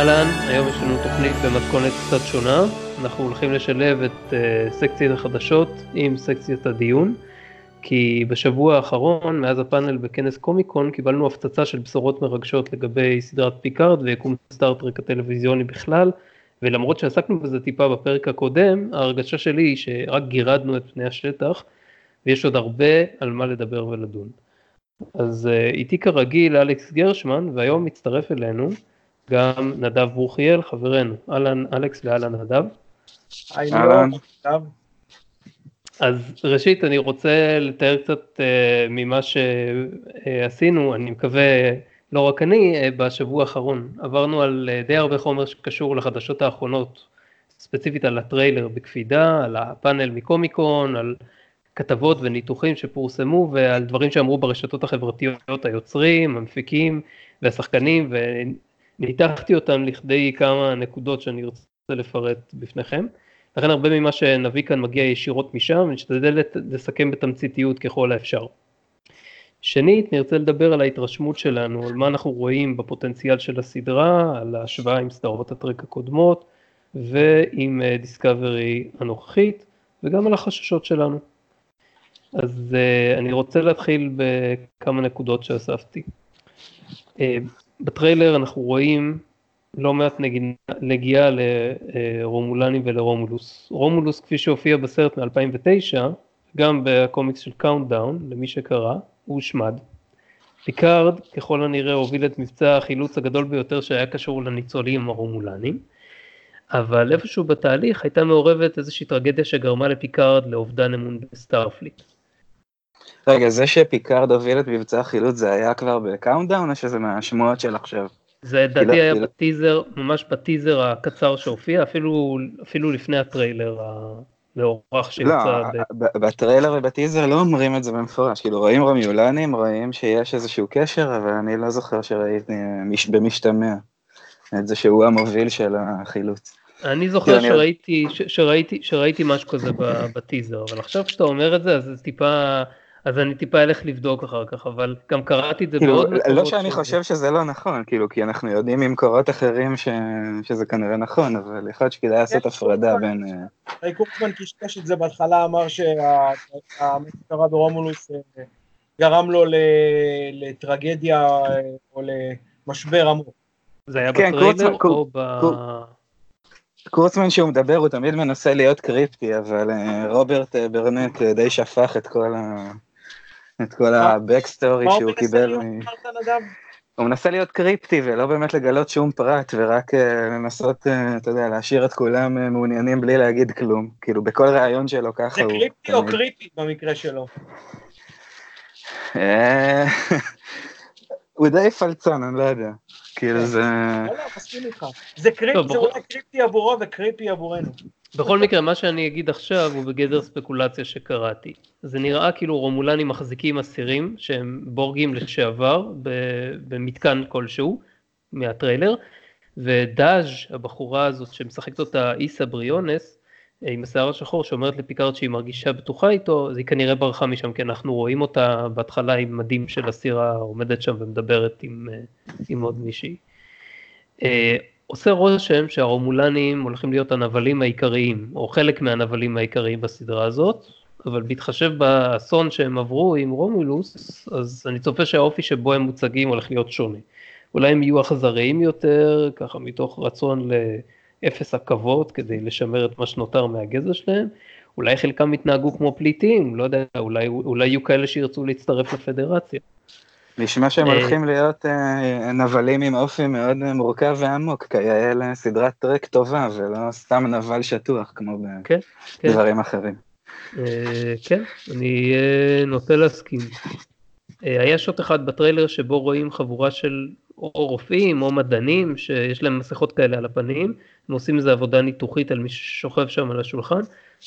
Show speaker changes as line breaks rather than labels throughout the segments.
אהלן, היום יש לנו תוכנית במתכונת קצת שונה. אנחנו הולכים לשלב את uh, סקציית החדשות עם סקציית הדיון, כי בשבוע האחרון, מאז הפאנל בכנס קומיקון, קיבלנו הפצצה של בשורות מרגשות לגבי סדרת פיקארד ויקום סטארטרק הטלוויזיוני בכלל, ולמרות שעסקנו בזה טיפה בפרק הקודם, ההרגשה שלי היא שרק גירדנו את פני השטח, ויש עוד הרבה על מה לדבר ולדון. אז uh, איתי כרגיל אלכס גרשמן, והיום מצטרף אלינו גם נדב ברוכיאל, חברנו. אהלן אלכס ואהלן נדב.
אהלן.
אז ראשית אני רוצה לתאר קצת uh, ממה שעשינו, אני מקווה, לא רק אני, uh, בשבוע האחרון. עברנו על uh, די הרבה חומר שקשור לחדשות האחרונות, ספציפית על הטריילר בקפידה, על הפאנל מקומיקון, על כתבות וניתוחים שפורסמו ועל דברים שאמרו ברשתות החברתיות היוצרים, המפיקים והשחקנים וניתחתי אותם לכדי כמה נקודות שאני רוצה לפרט בפניכם. לכן הרבה ממה שנביא כאן מגיע ישירות משם ונשתדל לסכם בתמציתיות ככל האפשר. שנית, נרצה לדבר על ההתרשמות שלנו, על מה אנחנו רואים בפוטנציאל של הסדרה, על ההשוואה עם סדרות הטרק הקודמות ועם דיסקאברי הנוכחית וגם על החששות שלנו. אז uh, אני רוצה להתחיל בכמה נקודות שאספתי. Uh, בטריילר אנחנו רואים לא מעט נגיעה לרומולנים ולרומולוס. רומולוס כפי שהופיע בסרט מ-2009, גם בקומיקס של קאונטדאון, למי שקרא, הוא הושמד. פיקארד ככל הנראה הוביל את מבצע החילוץ הגדול ביותר שהיה קשור לניצולים הרומולנים, אבל איפשהו בתהליך הייתה מעורבת איזושהי טרגדיה שגרמה לפיקארד לאובדן אמון בסטארפליט.
רגע, זה שפיקארד הוביל את מבצע החילוץ זה היה כבר בקאונטדאון או שזה מהשמועות של עכשיו?
זה לדעתי היה בטיזר, ממש בטיזר הקצר שהופיע, אפילו, אפילו לפני הטריילר הארוך שיצא.
לא, בטריילר ובטיזר לא אומרים את זה במפורש, כאילו רואים רומיולנים, רואים שיש איזשהו קשר, אבל אני לא זוכר שראיתי במשתמע את זה שהוא המוביל של החילוץ.
אני זוכר שראיתי, שראיתי, שראיתי משהו כזה בטיזר, אבל עכשיו כשאתה אומר את זה, אז זה טיפה... אז אני טיפה אלך לבדוק אחר כך, אבל גם קראתי את זה
כאילו,
בעוד
מקומות. לא שאני חושב שזה לא נכון, כאילו, כי אנחנו יודעים ממקורות אחרים ש... שזה כנראה נכון, אבל יכול להיות שכדאי לעשות הפרדה בין...
ריי אה, קורקמן קשקש את זה בהתחלה, אמר שהמסקרה ברומולוס אה, גרם לו לטרגדיה אה, או למשבר עמוק.
זה היה כן, בטריילר או ב...
קורצמן שהוא מדבר הוא תמיד מנסה להיות קריפטי אבל רוברט ברנט די שפך את כל ה... את כל ה backstory שהוא קיבל. הוא מנסה להיות קריפטי ולא באמת לגלות שום פרט ורק לנסות, אתה יודע, להשאיר את כולם מעוניינים בלי להגיד כלום. כאילו בכל ראיון שלו ככה הוא...
זה קריפטי או קריפי במקרה שלו?
הוא די פלצן, אני לא יודע. כאילו זה...
לא, לא, מסכים איתך. זה קריפטי עבורו וקריפי עבורנו.
בכל מקרה, מה שאני אגיד עכשיו הוא בגדר ספקולציה שקראתי. זה נראה כאילו רומולנים מחזיקים אסירים שהם בורגים לשעבר במתקן כלשהו מהטריילר, ודאז' הבחורה הזאת שמשחקת אותה איסה בריונס, עם השיער השחור שאומרת לפיקארד שהיא מרגישה בטוחה איתו, אז היא כנראה ברחה משם, כי אנחנו רואים אותה בהתחלה עם מדים של אסירה עומדת שם ומדברת עם, עם עוד מישהי. עושה רושם שהרומולנים הולכים להיות הנבלים העיקריים, או חלק מהנבלים העיקריים בסדרה הזאת, אבל בהתחשב באסון שהם עברו עם רומולוס, אז אני צופה שהאופי שבו הם מוצגים הולך להיות שונה. אולי הם יהיו אכזריים יותר, ככה מתוך רצון לאפס עכבות, כדי לשמר את מה שנותר מהגזע שלהם. אולי חלקם יתנהגו כמו פליטים, לא יודע, אולי, אולי יהיו כאלה שירצו להצטרף לפדרציה.
נשמע שהם אה, הולכים להיות אה, נבלים עם אופי מאוד מורכב ועמוק, כיאה סדרת טרק טובה ולא סתם נבל שטוח כמו
כן,
בדברים כן. אחרים.
אה, כן, אני נוטה להסכים. היה שוט אחד בטריילר שבו רואים חבורה של או רופאים או מדענים שיש להם מסכות כאלה על הפנים, הם עושים איזה עבודה ניתוחית על מי ששוכב שם על השולחן,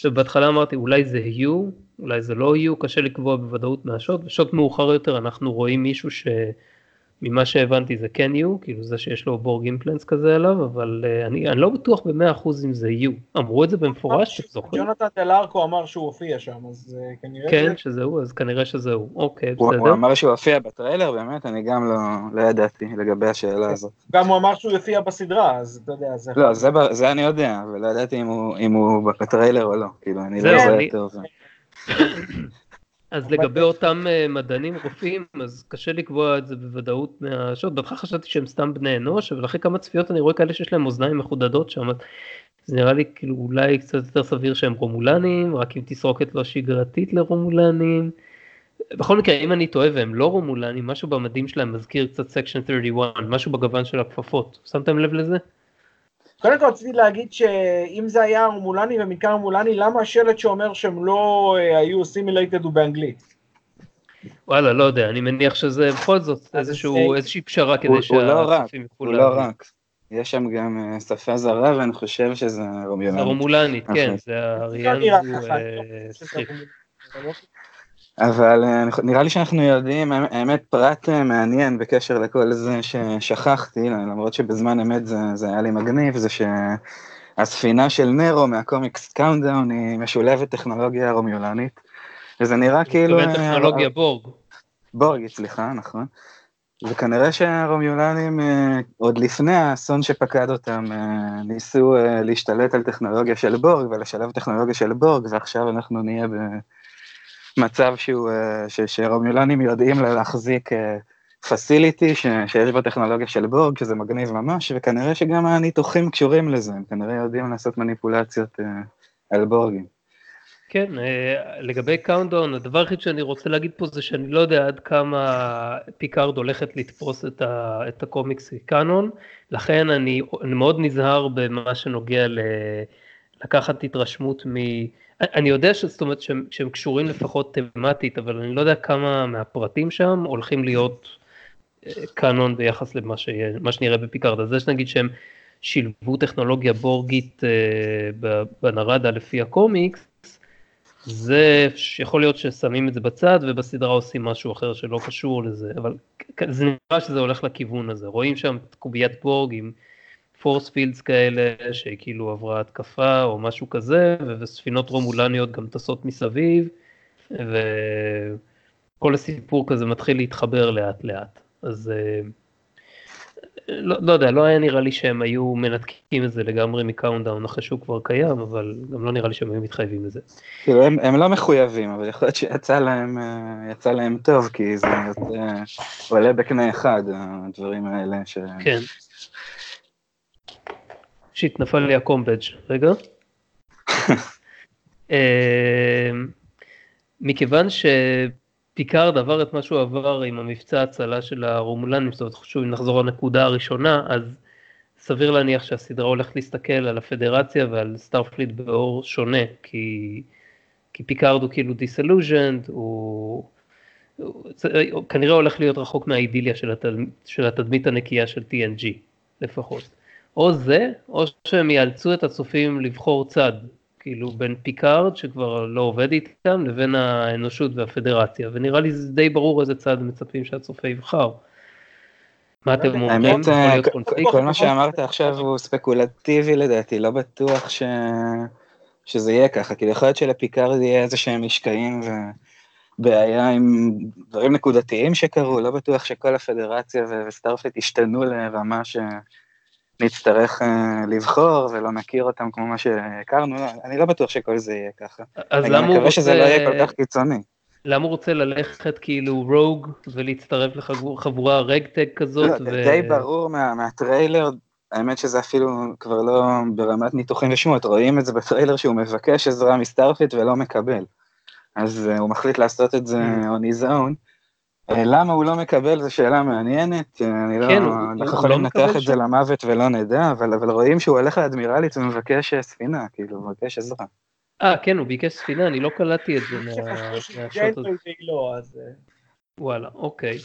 ובהתחלה אמרתי אולי זה יהיו, אולי זה לא יהיו, קשה לקבוע בוודאות מהשוט, ושוט מאוחר יותר אנחנו רואים מישהו ממה שהבנתי זה כן יהיו, כאילו זה שיש לו בורג אימפלנס כזה עליו, אבל uh, אני, אני לא בטוח במאה אחוז אם זה יהיו. אמרו את זה במפורש?
ג'ונתן דלארקו אמר שהוא הופיע שם, אז uh, כנראה
כן, זה... שזה הוא, אז כנראה שזה הוא. אוקיי,
הוא,
בסדר.
הוא אמר שהוא הופיע בטריילר, באמת, אני גם לא, לא ידעתי לגבי השאלה הזאת.
גם הוא אמר שהוא יופיע בסדרה, אז אתה יודע, זה...
לא, זה, זה אני יודע, אבל לא ידעתי אם הוא, אם הוא בטריילר או לא, כאילו, אני לא
אני-
טוב.
אז לגבי אותם אה, מדענים רופאים, אז קשה לקבוע את זה בוודאות מהשוט. בהתחלה חשבתי שהם סתם בני אנוש, אבל אחרי כמה צפיות אני רואה כאלה שיש להם אוזניים מחודדות שם. זה נראה לי כאילו אולי קצת יותר סביר שהם רומולנים, רק אם תסרוקת לא שגרתית לרומולנים. בכל מקרה, אם אני טועה והם לא רומולנים, משהו במדים שלהם מזכיר קצת סקשן 31, משהו בגוון של הכפפות. שמתם לב לזה?
קודם כל רציתי להגיד שאם זה היה רומולני ומנכ"ל רומולני, למה השלט שאומר שהם לא אה, היו סימילייטד הוא באנגלית?
וואלה, לא יודע, אני מניח שזה בכל זאת איזשהו,
זה-
איזושהי פשרה
הוא,
כדי
הוא לא רק,
שהצופים יוכלו
הוא לא
להבין.
רק. יש שם גם אה, שפה זרה, ואני חושב שזה
זה
רומיולני.
רומולנית, כן,
אוקיי.
זה
נראה
האריאן
לי אבל
אה, נראה לי שאנחנו יודעים, האמת פרט אה, מעניין בקשר לכל זה ששכחתי, למרות שבזמן אמת זה, זה היה לי מגניב, זה שהספינה של נרו מהקומיקס קאונטדאון היא משולבת טכנולוגיה רומיולנית, וזה נראה כאילו...
מתכוון
אה,
טכנולוגיה בורג.
בורג, סליחה, נכון. וכנראה שהרומיולנים, אה, עוד לפני האסון שפקד אותם, אה, ניסו אה, להשתלט על טכנולוגיה של בורג ולשלב טכנולוגיה של בורג, ועכשיו אנחנו נהיה במצב שהוא, אה, ש- שהרומיולנים יודעים להחזיק facility שיש בו טכנולוגיה של בורג, שזה מגניב ממש, וכנראה שגם הניתוחים קשורים לזה, הם כנראה יודעים לעשות מניפולציות אה, על בורגים.
כן, אה, לגבי קאונטדאון, הדבר היחיד שאני רוצה להגיד פה זה שאני לא יודע עד כמה פיקארד הולכת לתפוס את, ה, את הקומיקס קאנון, לכן אני, אני מאוד נזהר במה שנוגע ל, לקחת התרשמות מ... אני יודע שזאת אומרת שהם, שהם קשורים לפחות תמטית, אבל אני לא יודע כמה מהפרטים שם הולכים להיות אה, קאנון ביחס למה שיהיה, שנראה בפיקארד. אז יש נגיד שהם שילבו טכנולוגיה בורגית אה, בנרדה לפי הקומיקס, זה יכול להיות ששמים את זה בצד ובסדרה עושים משהו אחר שלא קשור לזה, אבל זה נראה שזה הולך לכיוון הזה, רואים שם את קוביית בורג עם פורס פילדס כאלה שכאילו עברה התקפה או משהו כזה, וספינות רומולניות גם טסות מסביב, וכל הסיפור כזה מתחיל להתחבר לאט לאט, אז אה, לא, לא יודע, לא היה נראה לי שהם היו מנתקים את זה לגמרי מקאונדאון אחרי שהוא כבר קיים, אבל גם לא נראה לי שהם היו מתחייבים לזה.
כאילו הם, הם לא מחויבים, אבל יכול להיות שיצא להם, אה, יצא להם טוב, כי זה אה, עולה בקנה אחד, הדברים האלה. ש...
כן. shit, נפל לי הקומבג', רגע. אה, מכיוון שפיקארד עבר את מה שהוא עבר עם המבצע ההצלה של הרומולנים, זאת אומרת, שוב, אם נחזור לנקודה הראשונה, אז סביר להניח שהסדרה הולכת להסתכל על הפדרציה ועל סטארפליט באור שונה, כי, כי פיקארד הוא כאילו disillusioned, הוא... הוא כנראה הולך להיות רחוק מהאידיליה של, התד... של התדמית הנקייה של TNG לפחות. או זה, או שהם יאלצו את הצופים לבחור צד, כאילו בין פיקארד שכבר לא עובד איתם לבין האנושות והפדרציה, ונראה לי זה די ברור איזה צד מצפים שהצופה יבחר. מה אתם אומרים?
האמת, אה? כל מה שאמרת עכשיו הוא ספקולטיבי לדעתי, לא בטוח ש... שזה יהיה ככה, כאילו יכול להיות שלפיקארד יהיה איזה שהם משקעים ובעיה עם דברים נקודתיים שקרו, לא בטוח שכל הפדרציה וסטארפליט ישתנו לרמה שנצטרך אה, לבחור ולא נכיר אותם כמו מה שהכרנו, לא, אני לא בטוח שכל זה יהיה ככה.
אז
אני
למה הוא
מקווה שזה לא יהיה
רוצה...
כל כך קיצוני.
למה הוא רוצה ללכת כאילו rogue ולהצטרף לחבורה ragtag כזאת?
לא, די ברור מה, מהטריילר, האמת שזה אפילו כבר לא ברמת ניתוחים ושמות, רואים את זה בטריילר שהוא מבקש עזרה מסטארפליט ולא מקבל. אז אה, הוא מחליט לעשות את זה on his own. אה, למה הוא לא מקבל זו שאלה מעניינת, אה, אני לא,
כן,
אנחנו
הוא
יכולים
לא
לנתח את זה למוות ולא נדע, אבל, אבל רואים שהוא הולך לאדמירלית ומבקש אה, ספינה, כאילו, מבקש עזרה.
אה, כן, הוא ביקש ספינה, אני לא קלטתי את זה מהשוט הזה.
אה,
וואלה, אוקיי.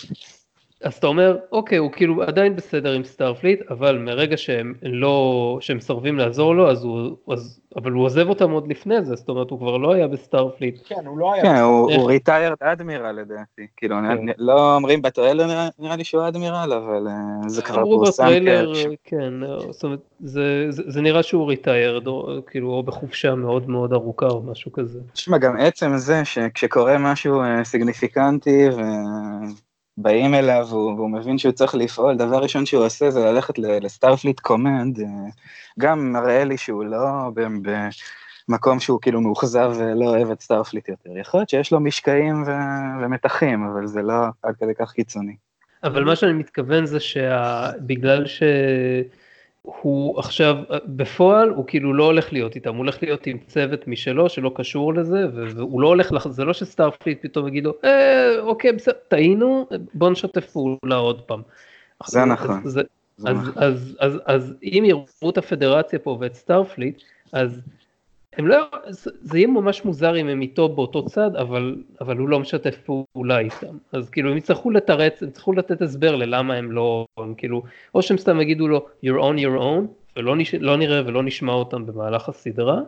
אז אתה אומר, אוקיי, הוא כאילו עדיין בסדר עם סטארפליט, אבל מרגע שהם לא, שהם מסרבים לעזור לו, אז הוא, אז, אבל הוא עוזב אותם עוד לפני זה, זאת אומרת, הוא כבר לא היה בסטארפליט.
כן, הוא לא היה.
כן, הוא retired admiral לדעתי. כאילו, כן. לא אומרים בטריילר נראה לי שהוא אדמירל, אבל אה, זה כבר פורסם. אמרו בטריילר,
כן, זאת אומרת, זה נראה שהוא retired, כאילו, או בחופשה מאוד מאוד ארוכה או משהו כזה.
תשמע, גם עצם זה שכשקורה משהו אה, סיגניפיקנטי, באים אליו והוא, והוא מבין שהוא צריך לפעול, דבר ראשון שהוא עושה זה ללכת לסטארפליט command, אה, גם מראה לי שהוא לא במקום שהוא כאילו מאוכזב ולא אוהב את סטארפליט יותר. יכול להיות שיש לו משקעים ו... ומתחים, אבל זה לא עד כדי כך קיצוני.
אבל מה שאני מתכוון זה שבגלל שה... הוא עכשיו, בפועל הוא כאילו לא הולך להיות איתם, הוא הולך להיות עם צוות משלו שלא קשור לזה, והוא לא הולך, לח... זה לא שסטארפליט פתאום יגיד לו, אה, אוקיי, בסדר, טעינו, בוא נשתף פעולה עוד פעם.
זה נכון.
אז, אז, אז, אז, אז, אז אם יראו את הפדרציה פה ואת סטארפליט, אז הם לא, זה יהיה ממש מוזר אם הם איתו באותו צד, אבל, אבל הוא לא משתף פעולה איתם. אז כאילו הם יצטרכו לתרץ, הם יצטרכו לתת הסבר ללמה הם לא, הם כאילו, או שהם סתם יגידו לו you're on your own, ולא נש, לא נראה ולא נשמע אותם במהלך הסדרה,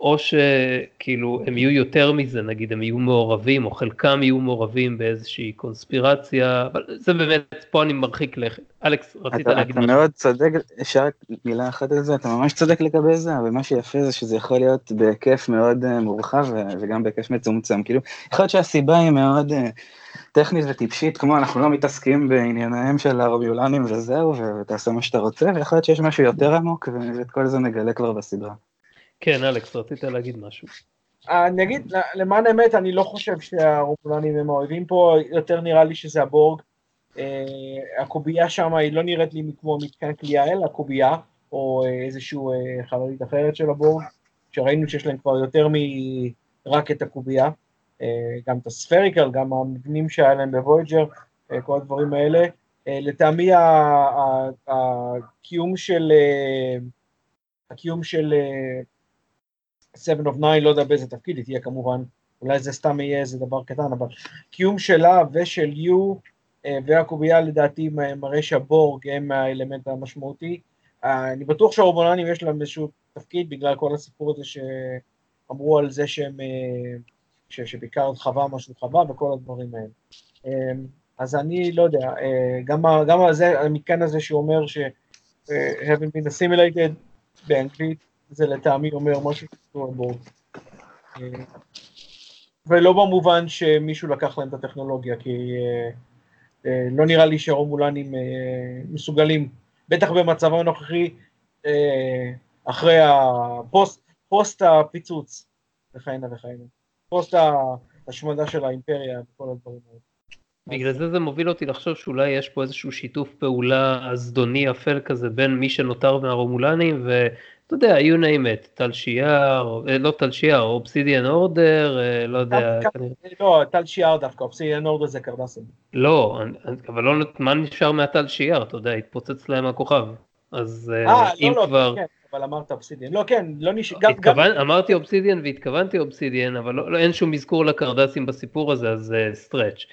או שכאילו הם יהיו יותר מזה, נגיד הם יהיו מעורבים, או חלקם יהיו מעורבים באיזושהי קונספירציה, אבל זה באמת, פה אני מרחיק לכת. אלכס, רצית
אתה,
להגיד
אתה משהו? אתה מאוד צודק, אפשר מילה אחת על זה, אתה ממש צודק לגבי זה, אבל מה שיפה זה שזה יכול להיות בהיקף מאוד uh, מורחב וגם בהיקף מצומצם, כאילו, יכול להיות שהסיבה היא מאוד... Uh, טכנית וטיפשית, כמו אנחנו לא מתעסקים בענייניהם של הרוביולנים וזהו, ותעשה מה שאתה רוצה, ויכול להיות שיש משהו יותר עמוק, ואת כל זה נגלה כבר בסדרה.
כן, אלכס, רצית להגיד משהו.
אני אגיד, למען האמת, אני לא חושב שהרומולנים הם האויבים פה, יותר נראה לי שזה הבורג. אה, הקובייה שם היא לא נראית לי כמו מתקן כליאה, אלא קובייה, או איזושהי אה, חללית אחרת של הבורג, שראינו שיש להם כבר יותר מרק את הקובייה, אה, גם את הספריקל, גם המבנים שהיה להם בוויג'ר, כל הדברים האלה. לטעמי הקיום של, הקיום של 7 of 9, לא יודע באיזה תפקיד היא תהיה כמובן, אולי זה סתם יהיה איזה דבר קטן, אבל קיום שלה ושל יו אה, והקובייה לדעתי מראה שהבורג הם האלמנט המשמעותי. אה, אני בטוח שהאורבוננים יש להם איזשהו תפקיד בגלל כל הסיפור הזה שאמרו על זה שהם, אה, ש, שבעיקר חווה משהו חווה וכל הדברים האלה. אז אני לא יודע, גם, גם הזה, המתקן הזה שאומר ש- haven't been assimilated באנגלית, זה לטעמי אומר משהו שקשור לבורג. ולא במובן שמישהו לקח להם את הטכנולוגיה, כי אה, אה, לא נראה לי שהרומולנים אה, מסוגלים, בטח במצבם הנוכחי, אחרי הפוסט, פוסט הפיצוץ, וכהנה וכהנה. פוסט ההשמדה של האימפריה וכל הדברים האלה.
בגלל זה זה מוביל אותי לחשוב שאולי יש פה איזשהו שיתוף פעולה זדוני אפל כזה בין מי שנותר מהרומולנים אתה יודע, you name it, טל שיאר, אה, לא טל שיאר, Obsidian Order, אה, לא יודע.
לא, טל שיאר דווקא, Obsidian Order זה קרדסים.
לא, אבל לא, מה נשאר מהטל שיאר, אתה יודע, התפוצץ להם הכוכב. אז
אה, לא, אם לא, כבר... כן, אבל אמרת אובסידיאן, לא כן, לא נשאר,
אמרתי אובסידיאן והתכוונתי אובסידיאן, אבל לא, לא, אין שום אזכור לקרדסים בסיפור הזה, אז stretch.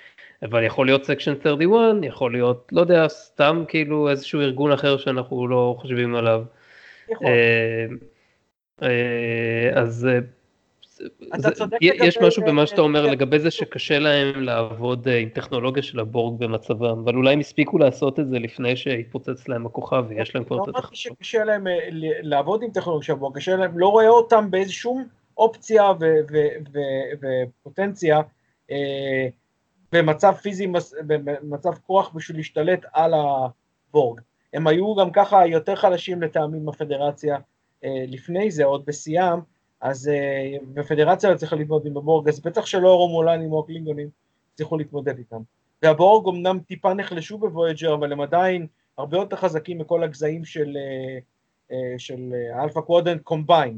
אבל יכול להיות Section 31, יכול להיות, לא יודע, סתם כאילו איזשהו ארגון אחר שאנחנו לא חושבים עליו. אה, אה, אז אה, יש משהו במה שאתה אומר לגבי זה שקשה להם לעבוד עם טכנולוגיה של הבורג במצבם, אבל אולי הם הספיקו לעשות את זה לפני שהתפוצץ להם הכוכב ויש להם כבר את
הטכנולוגיה. לא אמרתי שקשה להם לעבוד עם טכנולוגיה של הבורג, קשה להם, לא רואה אותם באיזשום אופציה ופוטנציה במצב פיזי, במצב כוח בשביל להשתלט על הבורג. הם היו גם ככה יותר חלשים לטעמי מהפדרציה אה, לפני זה, עוד בשיאם, אז אה, הפדרציה לא צריכה להתמודד עם הבורג, אז בטח שלא הרומולנים או הקלינגונים צריכו להתמודד איתם. והבורג אמנם טיפה נחלשו בוויג'ר, אבל הם עדיין הרבה יותר חזקים מכל הגזעים של, אה, של Alpha Quadrant combined.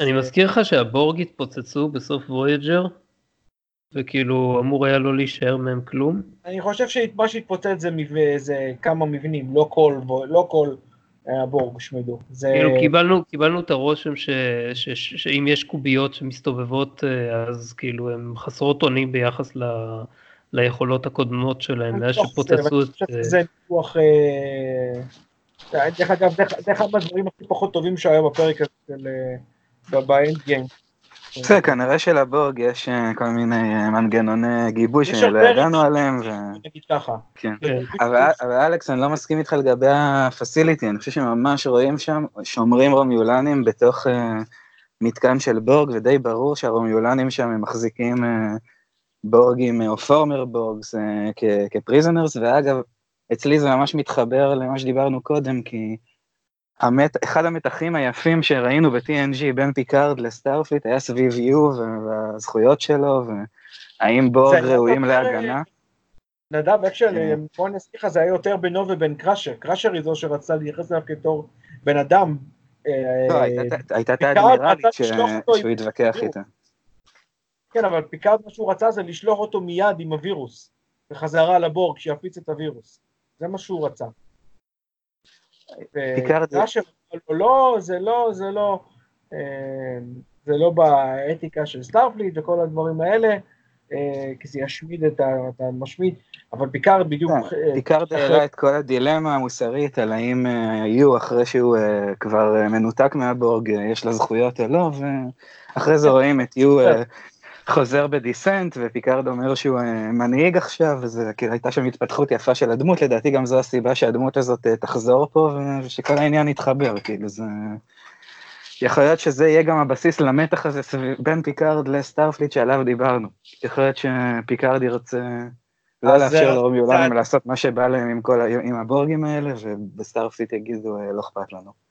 אני מזכיר לך שהבורג התפוצצו בסוף וויג'ר? וכאילו אמור היה לא להישאר מהם כלום?
אני חושב שמה שהתפוצץ זה, זה כמה מבנים, לא כל, לא כל אה, הבורג הושמדו.
זה... כאילו קיבלנו, קיבלנו את הרושם ש, ש, ש, שאם יש קוביות שמסתובבות אה, אז כאילו הן חסרות אונים ביחס ל, ליכולות הקודמות שלהם, מאז שפוצצו את...
זה ניתוח... דרך אגב, זה אחד מהדברים הכי פחות טובים שהיה בפרק הזה באנד גיים.
בסדר, כנראה שלבורג יש אה, כל מיני אה, מנגנוני גיבוי שלא ידענו עליהם.
נגיד ככה.
כן. כן. אבל אלכס, אני לא מסכים איתך לגבי ה facility, אני חושב שממש רואים שם שומרים רומיולנים בתוך אה, מתקן של בורג, ודי ברור שהרומיולנים שם הם מחזיקים בורגים או former Borgs כ prisoners, ואגב, אצלי זה ממש מתחבר למה שדיברנו קודם, כי המת... אחד המתחים היפים שראינו ב-TNG בין פיקארד לסטארפליט היה סביב יו והזכויות שלו, והאם בורג ראויים להגנה.
נדב, actually, בוא נזכיר לך, זה היה יותר בינו ובין קראשר, קראשר היא זו שרצה להתייחס אליו כתור בן אדם.
לא, הייתה את האדמירלית שהוא התווכח איתה.
כן, אבל פיקארד מה שהוא רצה זה לשלוח אותו מיד עם הווירוס, בחזרה לבורג, שיפיץ את הווירוס. זה מה שהוא רצה. לא, זה לא, זה לא, אה, זה לא באתיקה של סטארפליט וכל הדברים האלה, אה, כי זה ישמיד את המשמיד, אבל פיקארד בדיוק...
אה, פיקארד העלה את כל הדילמה המוסרית על האם יו אחרי שהוא כבר מנותק מהבורג, יש לו זכויות או לא, ואחרי זה רואים את יו חוזר ב Descent, ופיקארד אומר שהוא אה, מנהיג עכשיו, וזו כאילו הייתה שם התפתחות יפה של הדמות, לדעתי גם זו הסיבה שהדמות הזאת אה, תחזור פה, ושכל העניין יתחבר, כאילו זה... יכול להיות שזה יהיה גם הבסיס למתח הזה בין פיקארד לסטארפליט שעליו דיברנו. יכול להיות שפיקארד ירצה לא לאפשר לרומיולנים לעשות מה שבא להם עם, כל, עם הבורגים האלה, ובסטארפליט יגידו לא אכפת לנו.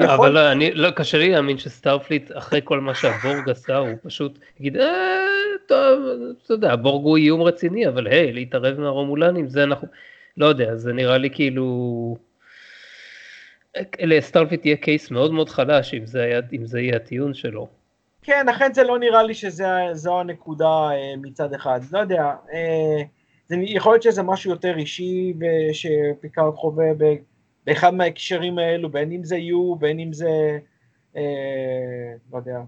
אבל לא, אני, לא, קשה לי להאמין שסטארפליט, אחרי כל מה שהבורג עשה, הוא פשוט יגיד, אה, טוב, אתה יודע, הבורג הוא איום רציני, אבל היי, להתערב מהרומולנים, זה אנחנו, לא יודע, זה נראה לי כאילו... לסטארפליט יהיה קייס מאוד מאוד חלש, אם זה, היה, אם זה יהיה הטיעון שלו.
כן, לכן זה לא נראה לי שזו הנקודה אה, מצד אחד, לא יודע, אה, זה, יכול להיות שזה משהו יותר אישי, ושפיקארד חווה באחד מההקשרים האלו, בין אם זה יו, בין אם זה, אה, לא יודע,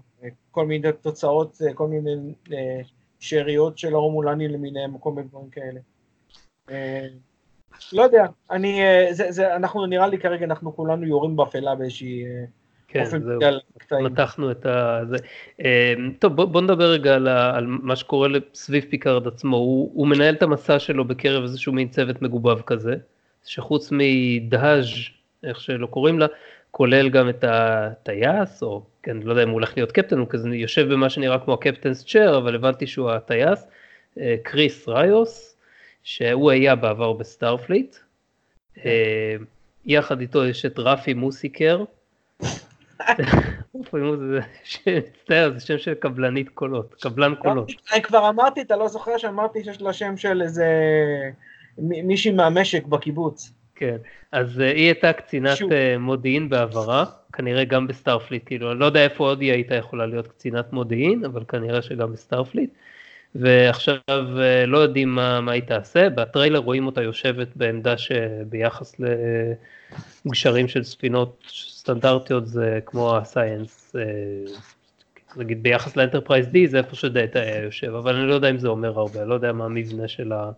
כל מיני תוצאות, אה, כל מיני אה, שאריות של הרומולני למיניהם, כל מיני דברים כאלה. אה, לא יודע, אני, אה, זה, זה, אנחנו נראה לי כרגע, אנחנו כולנו יורים באפלה באיזושהי... אה,
כן, זהו, מתחנו את ה... זה. טוב, בוא, בוא נדבר רגע על, ה, על מה שקורה סביב פיקארד עצמו. הוא, הוא מנהל את המסע שלו בקרב איזשהו מין צוות מגובב כזה. שחוץ מדהאז', איך שלא קוראים לה, כולל גם את הטייס, או כן, לא יודע אם הוא הולך להיות קפטן, הוא כזה יושב במה שנראה כמו ה captain's chair, אבל הבנתי שהוא הטייס, אה, קריס ריוס, שהוא היה בעבר בסטארפליט. אה, יחד איתו יש את רפי מוזיקר. זה שם של קבלנית קולות, קבלן קולות.
אני כבר אמרתי, אתה לא זוכר שאמרתי שיש לה שם של איזה מישהי מהמשק בקיבוץ.
כן, אז uh, היא הייתה קצינת uh, מודיעין בעברה, כנראה גם בסטארפליט, כאילו, אני לא יודע איפה עוד היא הייתה יכולה להיות קצינת מודיעין, אבל כנראה שגם בסטארפליט. ועכשיו uh, לא יודעים מה, מה היא תעשה, בטריילר רואים אותה יושבת בעמדה שביחס לגשרים של ספינות סטנדרטיות זה כמו ה science, נגיד ביחס לאנטרפרייז D זה איפה שדאטה היה יושב, אבל אני לא יודע אם זה אומר הרבה, לא יודע מה המבנה של ה...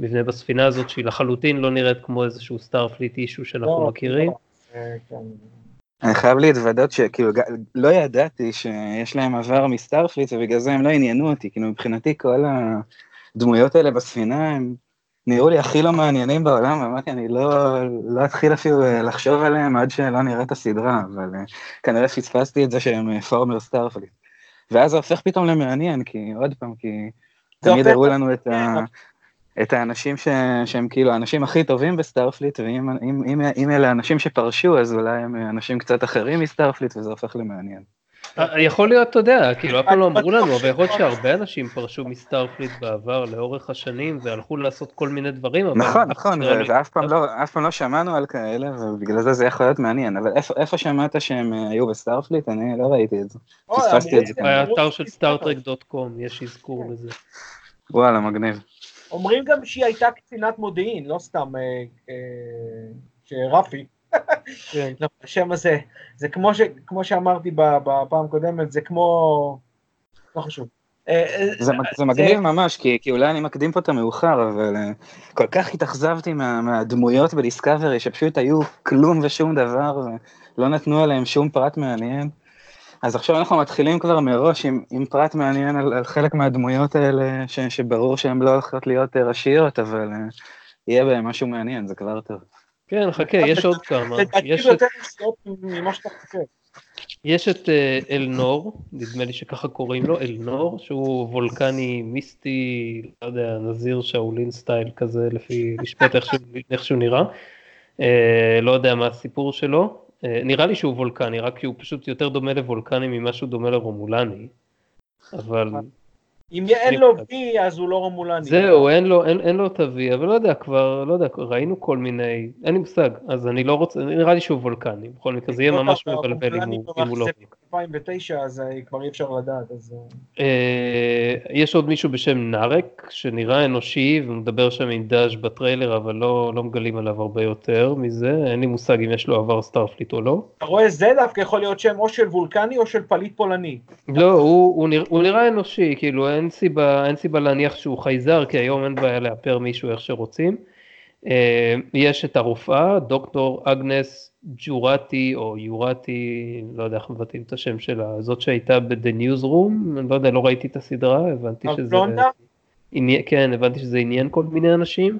מבנה בספינה הזאת שהיא לחלוטין לא נראית כמו איזשהו סטארפליט issue שאנחנו לא, מכירים. לא. אה, כן.
אני חייב להתוודות שכאילו לא ידעתי שיש להם עבר מסטארפליט ובגלל זה הם לא עניינו אותי, כאילו מבחינתי כל הדמויות האלה בספינה הם נראו לי הכי לא מעניינים בעולם, ואמרתי אני לא, לא אתחיל אפילו אה, לחשוב עליהם עד שלא נראה את הסדרה, אבל uh, כנראה פספסתי את זה שהם former סטארפליט. ואז זה הופך פתאום למעניין, כי עוד פעם, כי תמיד הראו לנו את ה... את האנשים ש... שהם כאילו האנשים הכי טובים בסטארפליט, ואם אם, אם, אם אלה אנשים שפרשו, אז אולי הם אנשים קצת אחרים מסטארפליט, וזה הופך למעניין.
יכול להיות, אתה יודע, כאילו אף פעם לא אמרו לנו, אבל יכול להיות שהרבה אנשים פרשו מסטארפליט בעבר לאורך השנים והלכו לעשות כל מיני דברים.
נכון, נכון, ואף פעם לא, לא שמענו על כאלה, ובגלל זה זה יכול להיות מעניין, אבל איפה שמעת שהם אה, היו בסטארפליט? אני לא ראיתי את זה. פספסתי את זה.
באתר של סטארטרק.קום יש אזכור לזה.
וואלה, מגניב.
אומרים גם שהיא הייתה קצינת מודיעין, לא סתם אה, אה, שרפי. כן. לא, השם הזה, זה כמו, ש, כמו שאמרתי בפעם הקודמת, זה כמו, לא חשוב.
זה, זה מגניב ממש, כי, כי אולי אני מקדים פה את המאוחר, אבל כל כך התאכזבתי מה, מהדמויות בדיסקאברי, שפשוט היו כלום ושום דבר, ולא נתנו עליהם שום פרט מעניין. אז עכשיו אנחנו מתחילים כבר מראש עם, עם פרט מעניין על, על חלק מהדמויות האלה, ש, שברור שהן לא הולכות להיות ראשיות, אבל יהיה בהם משהו מעניין, זה כבר טוב.
כן, חכה, יש עוד כמה.
יש חושב.
יש את אלנור, נדמה לי שככה קוראים לו, אלנור, שהוא וולקני מיסטי, לא יודע, נזיר שאולין סטייל כזה, לפי משפט איך שהוא נראה. לא יודע מה הסיפור שלו. נראה לי שהוא וולקני, רק כי הוא פשוט יותר דומה לוולקני ממה שהוא דומה לרומולני. אבל
אם אין לו וי אז הוא לא רומולני.
זהו, אין לו, אין, אין לו את ה-V, אבל לא יודע, כבר, לא יודע, ראינו כל מיני, אין לי מושג, אז אני לא רוצה, נראה לי שהוא וולקני, בכל מקרה זה יהיה ממש מבלבל אם הוא, אם הוא לא...
2009 אז כבר אי אפשר לדעת, אז...
אה, יש עוד מישהו בשם נארק, שנראה אנושי ומדבר שם עם דאז' בטריילר, אבל לא, לא מגלים עליו הרבה יותר מזה, אין לי מושג אם יש לו עבר סטארפליט או לא.
אתה רואה, זה דווקא יכול להיות שם או של וולקני או של פליט רומולני.
לא, הוא, הוא, נרא, הוא נראה אנושי, כאילו אין סיבה, אין סיבה להניח שהוא חייזר, כי היום אין בעיה לאפר מישהו איך שרוצים. יש את הרופאה, דוקטור אגנס ג'ורטי או יורטי, לא יודע איך מבטאים את השם שלה, זאת שהייתה ב-The Newsroom, אני לא יודע, לא ראיתי את הסדרה, הבנתי שזה... עניין, כן, הבנתי שזה עניין כל מיני אנשים.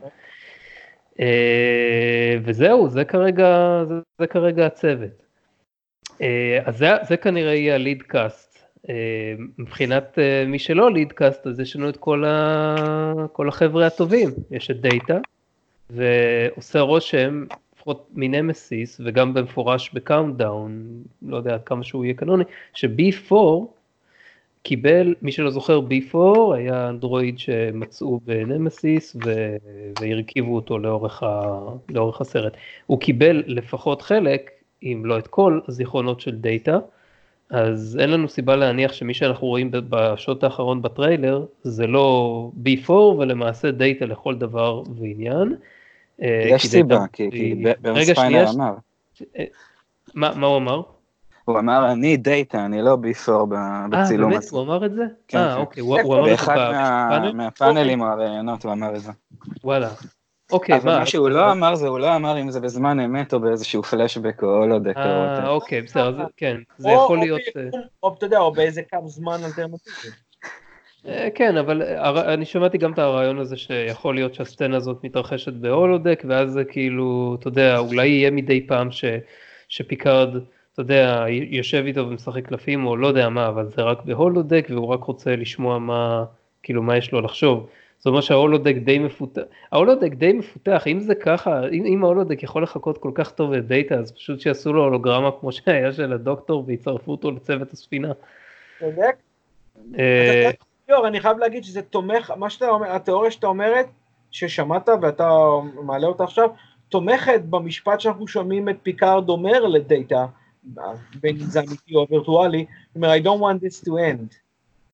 וזהו, זה כרגע, זה, זה כרגע הצוות. אז זה, זה כנראה יהיה ה lead cast. מבחינת מי שלא lead cast, אז יש לנו את כל, ה, כל החבר'ה הטובים, יש את דאטה, ועושה רושם, לפחות מנמסיס, וגם במפורש בקאונטדאון, לא יודע עד כמה שהוא יהיה קנוני, ש-B4 קיבל, מי שלא זוכר, B4 היה אנדרואיד שמצאו בנמסיס והרכיבו אותו לאורך, ה, לאורך הסרט. הוא קיבל לפחות חלק, אם לא את כל, הזיכרונות של דאטה, אז אין לנו סיבה להניח שמי שאנחנו רואים בשוט האחרון בטריילר זה לא B4 ולמעשה דאטה לכל דבר ועניין.
יש סיבה, כי ברנט ספיינר אמר.
מה הוא אמר?
הוא אמר אני דאטה, אני לא B4 בצילום
הזה. אה, באמת? הוא אמר את זה?
כן, אה, כן. אוקיי, הוא אמר את זה באחד מהפאנלים או הראיונות הוא אמר את זה.
וואלה. אוקיי,
אבל מה שהוא לא אמר זה, הוא לא אמר אם זה בזמן אמת או באיזשהו פלשבק או הולודק.
אה, אוקיי, בסדר, כן, זה יכול להיות...
או אתה יודע, או באיזה קו זמן אלטרנטיבי.
כן, אבל אני שמעתי גם את הרעיון הזה שיכול להיות שהסצנה הזאת מתרחשת בהולודק, ואז זה כאילו, אתה יודע, אולי יהיה מדי פעם ש, שפיקארד, אתה יודע, יושב איתו ומשחק קלפים, או לא יודע מה, אבל זה רק בהולודק, והוא רק רוצה לשמוע מה, כאילו, מה יש לו לחשוב. זאת אומרת שההולודק די מפותח, ההולודק די מפותח, אם זה ככה, אם, אם ההולודק יכול לחקות כל כך טוב לדאטה, אז פשוט שיעשו לו הולוגרמה כמו שהיה של הדוקטור ויצרפו אותו לצוות הספינה.
צודק. ליאור, אני חייב להגיד שזה תומך, מה שאתה אומר, התיאוריה שאתה אומרת, ששמעת ואתה מעלה אותה עכשיו, תומכת במשפט שאנחנו שומעים את פיקארד אומר לדאטה, בין אם זה אמיתי או וירטואלי, הוא אומר, I don't want this to end.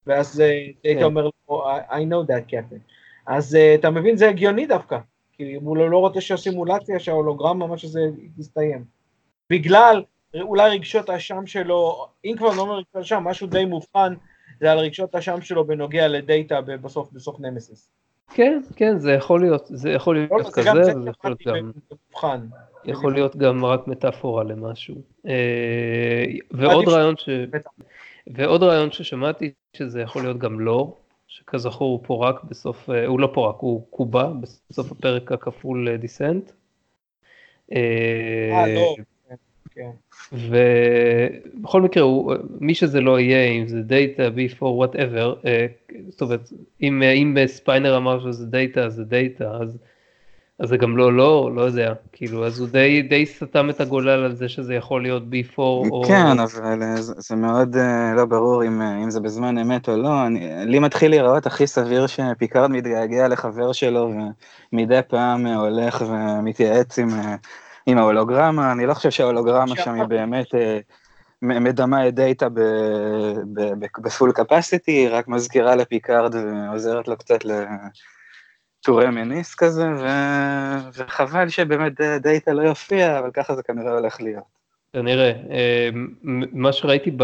ואז דאטה אומר לו, I know that captain. אז אתה מבין, זה הגיוני דווקא, כי הוא לא רוצה שהסימולציה, שההולוגרמה, מה שזה יסתיים. בגלל אולי רגשות האשם שלו, אם כבר לא אומר רגשות האשם, משהו די מובחן, זה על רגשות האשם שלו בנוגע לדאטה בסוף, בסוף נמסיס.
כן, כן, זה יכול להיות, זה יכול להיות לא, כזה, זה יכול להיות גם, מובחן. יכול להיות גם רק מטאפורה למשהו. ועוד רעיון ש... ועוד רעיון ששמעתי, שזה יכול להיות גם לא, שכזכור הוא פורק בסוף, הוא לא פורק, הוא כובה בסוף הפרק הכפול Descent.
אה, לא. כן.
ובכל מקרה, הוא, מי שזה לא יהיה, אם זה דאטה, B4, whatever, זאת אומרת, אם, אם ספיינר אמר שזה דאטה, זה דאטה, אז, אז זה גם לא לא, לא יודע, כאילו, אז הוא די, די סתם את הגולל על זה שזה יכול להיות B4 או...
כן, אבל זה, זה מאוד לא ברור אם, אם זה בזמן אמת או לא, אני, לי מתחיל להיראות הכי סביר שפיקארד מתגעגע לחבר שלו ומדי פעם הולך ומתייעץ עם... עם ההולוגרמה, אני לא חושב שההולוגרמה שם היא באמת אה, מדמה את דאטה ב full capacity, רק מזכירה לפיקארד ועוזרת לו קצת לטור מניס כזה, ו... וחבל שבאמת דאטה לא יופיע, אבל ככה זה כנראה הולך להיות.
כנראה, אה, מה שראיתי ב...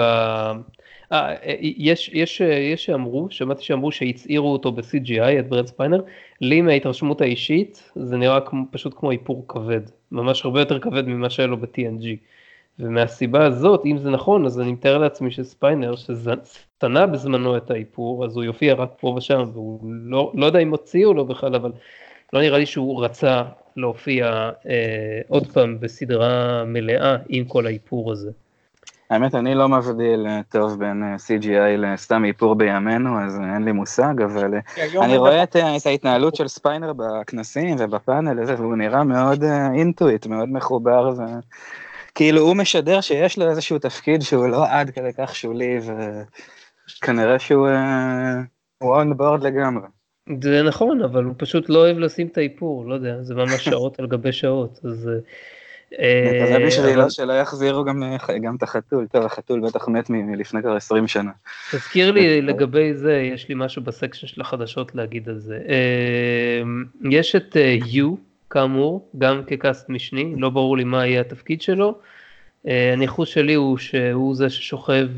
אה, יש, יש, יש שאמרו, שמעתי שאמרו שהצעירו אותו ב-CGI, את ברד ספיינר, לי מההתרשמות האישית, זה נראה כמו, פשוט כמו איפור כבד, ממש הרבה יותר כבד ממה שהיה לו ב-TNG. ומהסיבה הזאת, אם זה נכון, אז אני מתאר לעצמי שספיינר, ששנא בזמנו את האיפור, אז הוא יופיע רק פה ושם, והוא לא, לא יודע אם הוציאו לו בכלל, אבל לא נראה לי שהוא רצה להופיע אה, עוד פעם בסדרה מלאה עם כל האיפור הזה.
האמת, אני לא מבדיל אה, טוב בין אה, CGI לסתם איפור בימינו, אז אין לי מושג, אבל אה, אני רואה את, את ההתנהלות של ספיינר בכנסים ובפאנל והוא נראה מאוד אינטואיט, מאוד מחובר, וכאילו הוא משדר שיש לו איזשהו תפקיד שהוא לא עד כדי כך שולי, וכנראה שהוא און בורד לגמרי.
זה נכון, אבל הוא פשוט לא אוהב לשים את האיפור, לא יודע, זה ממש שעות על גבי שעות, אז...
נקווה אה, בשבילו שלא יחזירו גם את החתול, טוב, החתול בטח מת מלפני כבר 20 שנה.
תזכיר לי לגבי זה, יש לי משהו בסקשן של החדשות להגיד על זה. אה, יש את יו, אה, כאמור, גם כקאסט משני, לא ברור לי מה יהיה התפקיד שלו. הניחוש שלי הוא שהוא זה ששוכב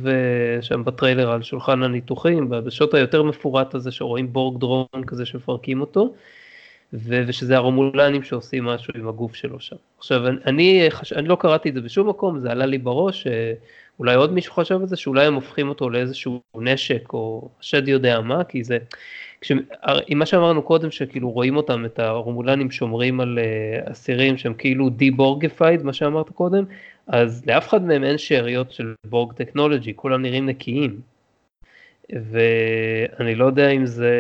שם בטריילר על שולחן הניתוחים, בשוט היותר מפורט הזה שרואים בורג דרון כזה שמפרקים אותו. ו- ושזה הרומולנים שעושים משהו עם הגוף שלו שם. עכשיו אני, חש... אני לא קראתי את זה בשום מקום, זה עלה לי בראש, אולי עוד מישהו חשב על זה, שאולי הם הופכים אותו לאיזשהו נשק או השד יודע מה, כי זה, כש... מה שאמרנו קודם, שכאילו רואים אותם, את הרומולנים שומרים על uh, אסירים שהם כאילו די-בורגיפייד, מה שאמרת קודם, אז לאף אחד מהם אין שאריות של בורג טכנולוגי, כולם נראים נקיים. ואני לא יודע אם זה...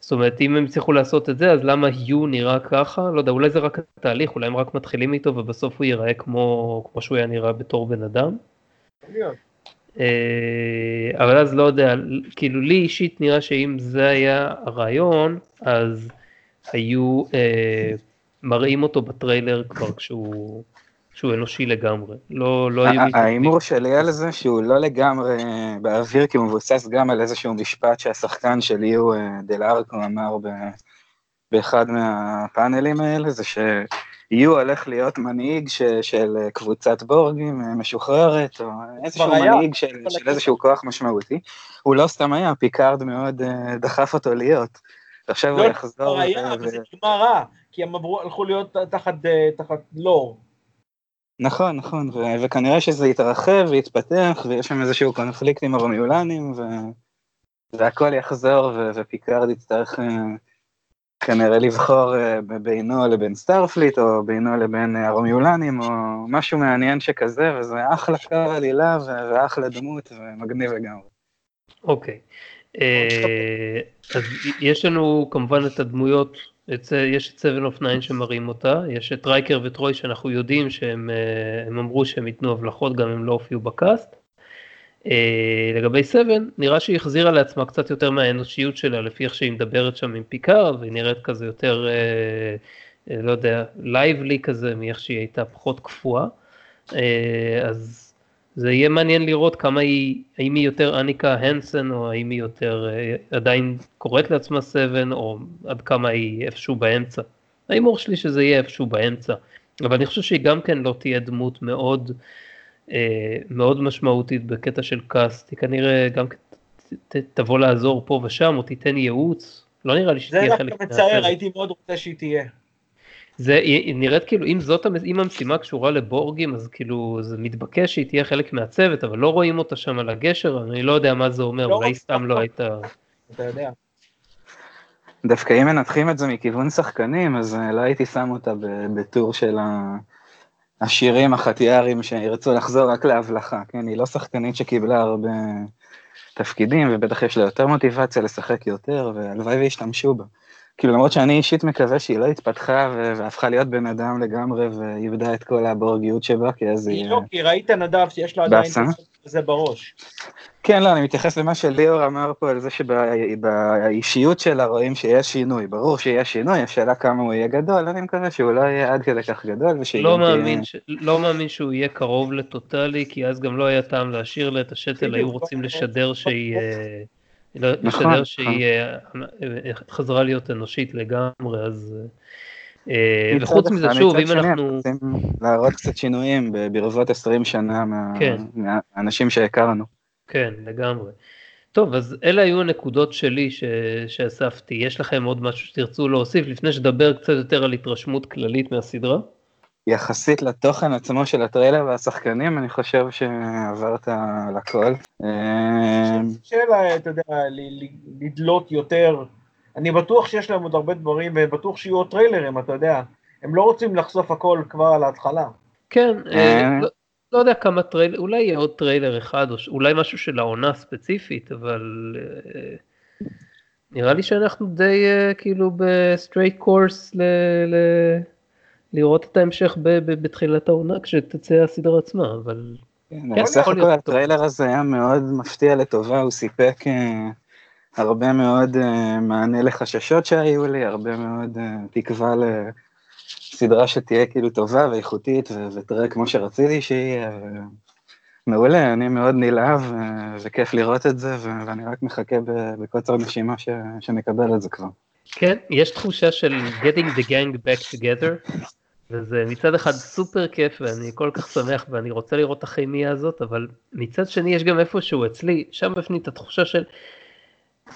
זאת אומרת, אם הם הצליחו לעשות את זה, אז למה יו נראה ככה? לא יודע, אולי זה רק התהליך, אולי הם רק מתחילים איתו ובסוף הוא ייראה כמו, כמו שהוא היה נראה בתור בן אדם. אה, אבל אז לא יודע, כאילו לי אישית נראה שאם זה היה הרעיון, אז היו אה, מראים אותו בטריילר כבר כשהוא שהוא אנושי לגמרי, לא, לא היו...
ההימור שלי על זה שהוא לא לגמרי באוויר, כי הוא מבוסס גם על איזשהו משפט שהשחקן של יו אה, דלארקו אמר. באחד מהפאנלים האלה, זה שיו הולך להיות מנהיג ש... של קבוצת בורגים אה, משוחררת, או איזשהו מנהיג של, של איזשהו כוח משמעותי. הוא לא סתם היה, פיקארד מאוד אה, דחף אותו להיות. עכשיו לא, הוא יחזור...
לא, היה, אבל זה נגמר רע, כי הם הלכו להיות תחת, תחת לור.
נכון, נכון, ו- וכנראה שזה יתרחב ויתפתח, ויש שם איזשהו קונפליקט עם הרומיולנים, ו- והכל יחזור, ו- ופיקארד יצטרך uh, כנראה לבחור uh, בינו לבין Starfleet, או בינו לבין הרומיולנים, או משהו מעניין שכזה, וזה אחלה קו עלילה, ואחלה דמות, ומגניב לגמרי.
אוקיי. Okay. Uh, אז יש לנו כמובן את הדמויות יש את 7 of 9 שמראים אותה, יש את רייקר וטרוי שאנחנו יודעים שהם אה, אמרו שהם ייתנו הבלחות גם אם לא הופיעו ב cast. אה, לגבי 7, נראה שהיא החזירה לעצמה קצת יותר מהאנושיות שלה לפי איך שהיא מדברת שם עם פיקארד והיא נראית כזה יותר, אה, לא יודע, lively כזה מאיך שהיא הייתה פחות קפואה. אז זה יהיה מעניין לראות כמה היא, האם היא יותר אניקה הנסן או האם היא יותר אה, עדיין קוראת לעצמה סבן או עד כמה היא איפשהו באמצע. ההימור שלי שזה יהיה איפשהו באמצע, אבל אני חושב שהיא גם כן לא תהיה דמות מאוד אה, מאוד משמעותית בקטע של קאסט, היא כנראה גם ת, תבוא לעזור פה ושם או תיתן ייעוץ, לא נראה לי שתהיה חלק
מהסרט. זה דווקא מצער, הייתי מאוד רוצה שהיא תהיה.
זה היא נראית כאילו אם זאת אם המשימה קשורה לבורגים אז כאילו זה מתבקש שהיא תהיה חלק מהצוות אבל לא רואים אותה שם על הגשר אני לא יודע מה זה אומר לא אולי סתם לא הייתה.
אתה יודע.
דווקא אם מנתחים את זה מכיוון שחקנים אז אה, לא הייתי שם אותה בטור של השירים החטיארים שירצו לחזור רק להבלחה כן היא לא שחקנית שקיבלה הרבה תפקידים ובטח יש לה יותר מוטיבציה לשחק יותר והלוואי וישתמשו בה. כאילו למרות שאני אישית מקווה שהיא לא התפתחה והפכה להיות בן אדם לגמרי ואיבדה את כל הבורגיות שבה, כי אז
היא... לא, כי ראית נדב שיש לה עדיין זה בראש.
כן, לא, אני מתייחס למה שליאור אמר פה, על זה שבאישיות שלה רואים שיש שינוי, ברור שיש שינוי, השאלה כמה הוא יהיה גדול, אני מקווה שהוא לא יהיה עד כדי כך גדול,
לא מאמין, ש... לא מאמין שהוא יהיה קרוב לטוטאלי, כי אז גם לא היה טעם להשאיר לה את השתל, היו רוצים לשדר שהיא... אה, נכון, לשדר נכון. שהיא אה, חזרה להיות אנושית לגמרי, אז... אה, וחוץ מזה, שוב, אם אנחנו...
להראות קצת שינויים ברבות 20 שנה כן. מהאנשים שהכרנו.
כן, לגמרי. טוב, אז אלה היו הנקודות שלי ש... שאספתי. יש לכם עוד משהו שתרצו להוסיף לפני שדבר קצת יותר על התרשמות כללית מהסדרה?
יחסית לתוכן עצמו של הטריילר והשחקנים, אני חושב שעברת על הכל.
אה, שאלה, אתה יודע, לגלות יותר. אני בטוח שיש להם עוד הרבה דברים, ובטוח שיהיו עוד טריילרים, אתה יודע. הם לא רוצים לחשוף הכל כבר על ההתחלה.
כן, אה, אה. לא, לא יודע כמה טריילר, אולי יהיה עוד טריילר אחד, או אולי משהו של העונה ספציפית, אבל נראה לי שאנחנו די כאילו ב straight course לראות את ההמשך בתחילת העונה כשתצא הסדרה עצמה, אבל...
כן, כן בסך הכל הטריילר הזה היה מאוד מפתיע לטובה, הוא סיפק אה, הרבה מאוד אה, מענה לחששות שהיו לי, הרבה מאוד אה, תקווה לסדרה שתהיה כאילו טובה ואיכותית ותראה כמו שרציתי שיהיה. מעולה, אני מאוד נלהב וכיף לראות את זה, ואני רק מחכה בקוצר נשימה שנקבל את זה כבר.
כן, יש תחושה של getting the gang back together, וזה מצד אחד סופר כיף ואני כל כך שמח ואני רוצה לראות את הכימיה הזאת, אבל מצד שני יש גם איפשהו אצלי, שם בפנים את התחושה של,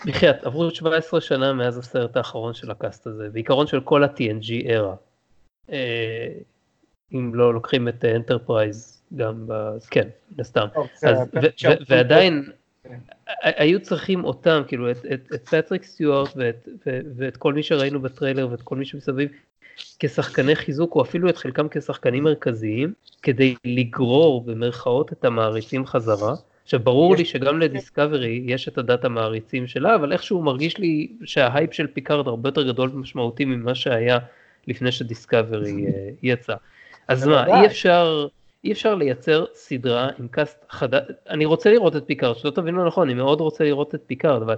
בחייאת, עברו 17 שנה מאז הסרט האחרון של ה cast הזה, בעיקרון של כל ה-TNG. אה, אם לא לוקחים את אנטרפרייז גם, כן, לסתם. ועדיין, כן. היו צריכים אותם, כאילו את, פטריק סטיוארט ואת כל מי שראינו בטריילר ואת כל מי שמסביב, כשחקני חיזוק או אפילו את חלקם כשחקנים מרכזיים כדי לגרור במרכאות את המעריצים חזרה. עכשיו ברור לי שגם לדיסקאברי יש את עדת המעריצים שלה אבל איכשהו מרגיש לי שההייפ של פיקארד הרבה יותר גדול ומשמעותי ממה שהיה לפני שדיסקאברי אה, יצא. אז מה אי אפשר אי אפשר לייצר סדרה עם cast חדש אני רוצה לראות את פיקארד שלא תבינו נכון אני מאוד רוצה לראות את פיקארד אבל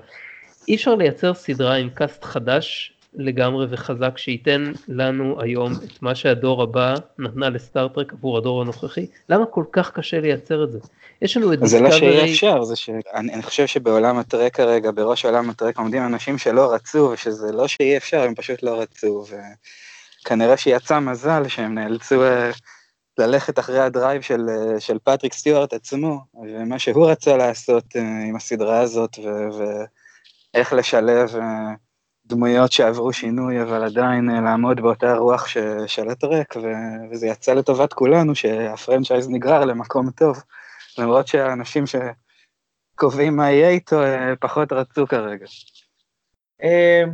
אי אפשר לייצר סדרה עם cast חדש לגמרי וחזק שייתן לנו היום את מה שהדור הבא נתנה לסטארטרק עבור הדור הנוכחי? למה כל כך קשה לייצר את זה? יש לנו את
דיסקאברי... זה לא שיהיה אפשר, זה ש... אני, אני חושב שבעולם הטרק כרגע, בראש עולם הטרק עומדים אנשים שלא רצו, ושזה לא שיהיה אפשר, הם פשוט לא רצו, וכנראה שיצא מזל שהם נאלצו אה, ללכת אחרי ה drive של, אה, של פטריק סטיוארט עצמו, ומה שהוא רצה לעשות אה, עם הסדרה הזאת, ואיך לשלב... דמויות שעברו שינוי, אבל עדיין אה, לעמוד באותה רוח ש, של הטרק, ו, וזה יצא לטובת כולנו שהפרנצ'ייז נגרר למקום טוב, למרות שהאנשים שקובעים מה יהיה איתו אה, פחות רצו כרגע.
אמ,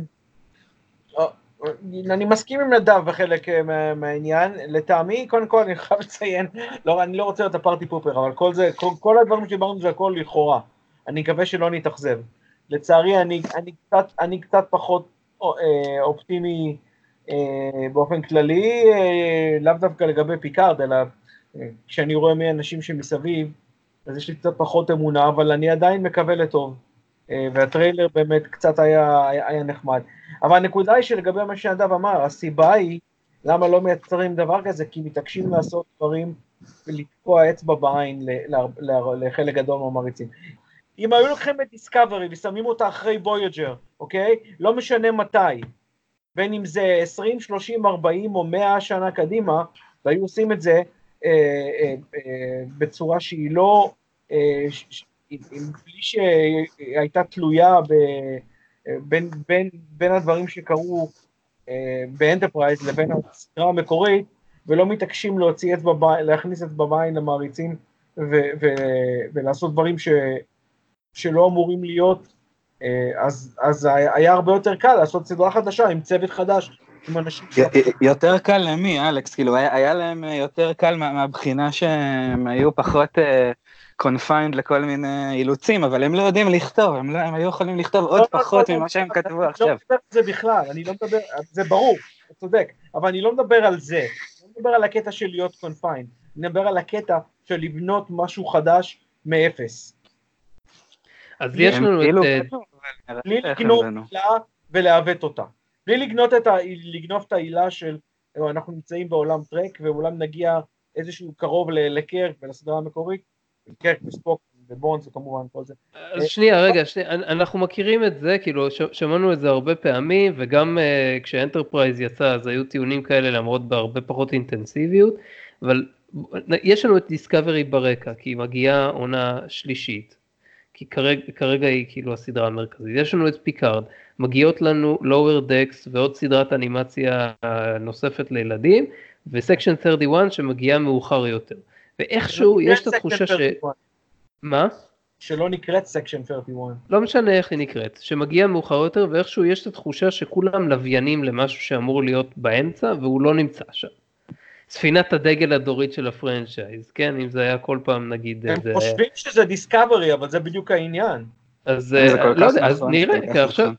אני מסכים עם נדב בחלק אה, מהעניין, לטעמי, קודם כל אני חייב לציין, לא, אני לא רוצה להיות ה party pooper, אבל כל זה, כל, כל הדברים שדיברנו זה הכל לכאורה, אני מקווה שלא נתאכזב. לצערי אני, אני, קצת, אני קצת פחות אה, אופטימי אה, באופן כללי, אה, לאו דווקא לגבי פיקארד, אלא כשאני רואה מי האנשים שמסביב, אז יש לי קצת פחות אמונה, אבל אני עדיין מקווה לטוב. והטריילר באמת קצת היה, היה, היה נחמד. אבל הנקודה היא שלגבי מה שנדב אמר, הסיבה היא למה לא מייצרים דבר כזה, כי מתעקשים לעשות דברים ולתקוע אצבע בעין לחלק גדול מהמריצים. אם היו לוקחים את דיסקאברי ושמים אותה אחרי בויג'ר, אוקיי? לא משנה מתי, בין אם זה 20, 30, 40 או 100 שנה קדימה, והיו עושים את זה אה, אה, אה, בצורה שהיא לא, אה, ש, בלי שהייתה תלויה ב, בין, בין, בין הדברים שקרו אה, באנטרפרייז לבין הסדרה המקורית, ולא מתעקשים להוציא אצבע, להכניס אצבע בעין למעריצים ו, ו, ולעשות דברים ש... שלא אמורים להיות, אה, אז, אז היה הרבה יותר קל לעשות סדרה חדשה עם צוות חדש, עם אנשים...
יותר קל למי, אלכס? כאילו, היה, היה להם יותר קל מה, מהבחינה שהם היו פחות confined uh, לכל מיני אילוצים, אבל הם לא יודעים לכתוב, הם, לא, הם היו יכולים לכתוב עוד לא, לא פחות לא, ממה שהם כתבו עכשיו.
אני לא מדבר על זה בכלל, אני לא מדבר, זה ברור, אתה צודק, אבל אני לא מדבר על זה, אני לא מדבר על הקטע של להיות confined, אני מדבר על הקטע של לבנות משהו חדש מאפס.
אז יש לנו את... כאילו
אה, בלי לגנוב עלילה ולעוות אותה. בלי לגנוב את, העלילה של אנחנו נמצאים בעולם טרק ואולי נגיע איזשהו קרוב לקירק ולסדרה המקורית, קירק וספוק ובונס וכמובן כל זה.
אז שנייה רגע, שנייה, אנחנו מכירים את זה, כאילו שמענו את זה הרבה פעמים וגם uh, כשאנטרפרייז יצא אז היו טיעונים כאלה למרות בהרבה פחות אינטנסיביות, אבל יש לנו את דיסקאברי ברקע כי מגיעה עונה שלישית כי כרגע, כרגע היא כאילו הסדרה המרכזית. יש לנו את פיקארד, מגיעות לנו lower decks ועוד סדרת אנימציה נוספת לילדים, ו Section 31 שמגיעה מאוחר יותר. ואיכשהו יש את התחושה ש... מה?
שלא נקראת Section 31.
לא משנה איך היא נקראת, שמגיע מאוחר יותר ואיכשהו יש את התחושה שכולם לוויינים למשהו שאמור להיות באמצע והוא לא נמצא שם. ספינת הדגל הדורית של ה franchise, כן? אם זה היה כל פעם נגיד...
הם זה... חושבים שזה דיסקאברי, אבל זה בדיוק העניין.
אז לא יודע, אז נכון, נראה, כי עכשיו...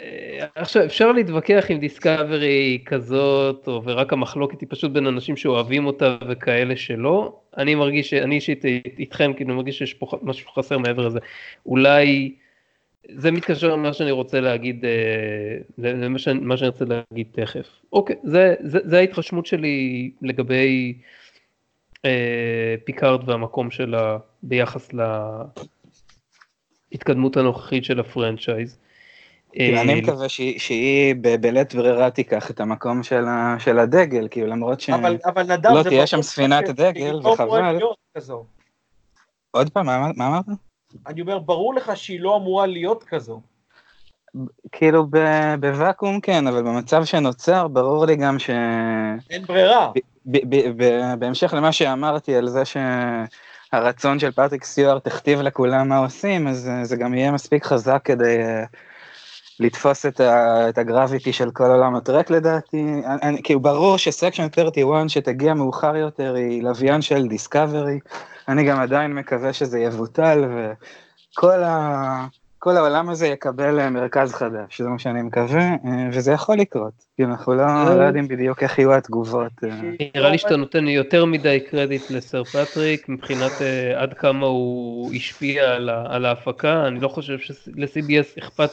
אה, עכשיו אפשר להתווכח עם דיסקאברי כזאת או ורק המחלוקת היא פשוט בין אנשים שאוהבים אותה וכאלה שלא אני מרגיש אני אישית איתכם כאילו מרגיש שיש פה משהו חסר מעבר לזה אולי זה מתקשר למה שאני רוצה להגיד אה, למה שאני, שאני רוצה להגיד תכף אוקיי זה, זה, זה ההתרשמות שלי לגבי אה, פיקארד והמקום שלה ביחס להתקדמות הנוכחית של ה franchise.
כאילו, אני אה, מקווה שהיא בלית ברירה תיקח את המקום של הדגל, כאילו למרות שלא תהיה שם ספינת דגל, לא וחבל. עוד פעם, מה אמרת?
אני אומר, ברור לך שהיא לא אמורה להיות כזו.
כאילו בוואקום כן, אבל במצב שנוצר, ברור לי גם ש...
אין ברירה.
בהמשך למה שאמרתי על זה שהרצון של פטריק סיואר תכתיב לכולם מה עושים, אז זה גם יהיה מספיק חזק כדי לתפוס את, ה, את הגרביטי של כל עולם הטרק לדעתי, אני, כאילו ברור שסקשן 31 שתגיע מאוחר יותר היא לוויין של דיסקאברי, אני גם עדיין מקווה שזה יבוטל וכל ה, כל העולם הזה יקבל אה, מרכז חדש, זה מה שאני מקווה, אה, וזה יכול לקרות, כי אנחנו לא, אה. לא יודעים בדיוק איך יהיו התגובות.
נראה לי שאתה נותן יותר מדי קרדיט לסר פטריק מבחינת עד כמה הוא השפיע על, על ההפקה, אני לא חושב של-CBS אכפת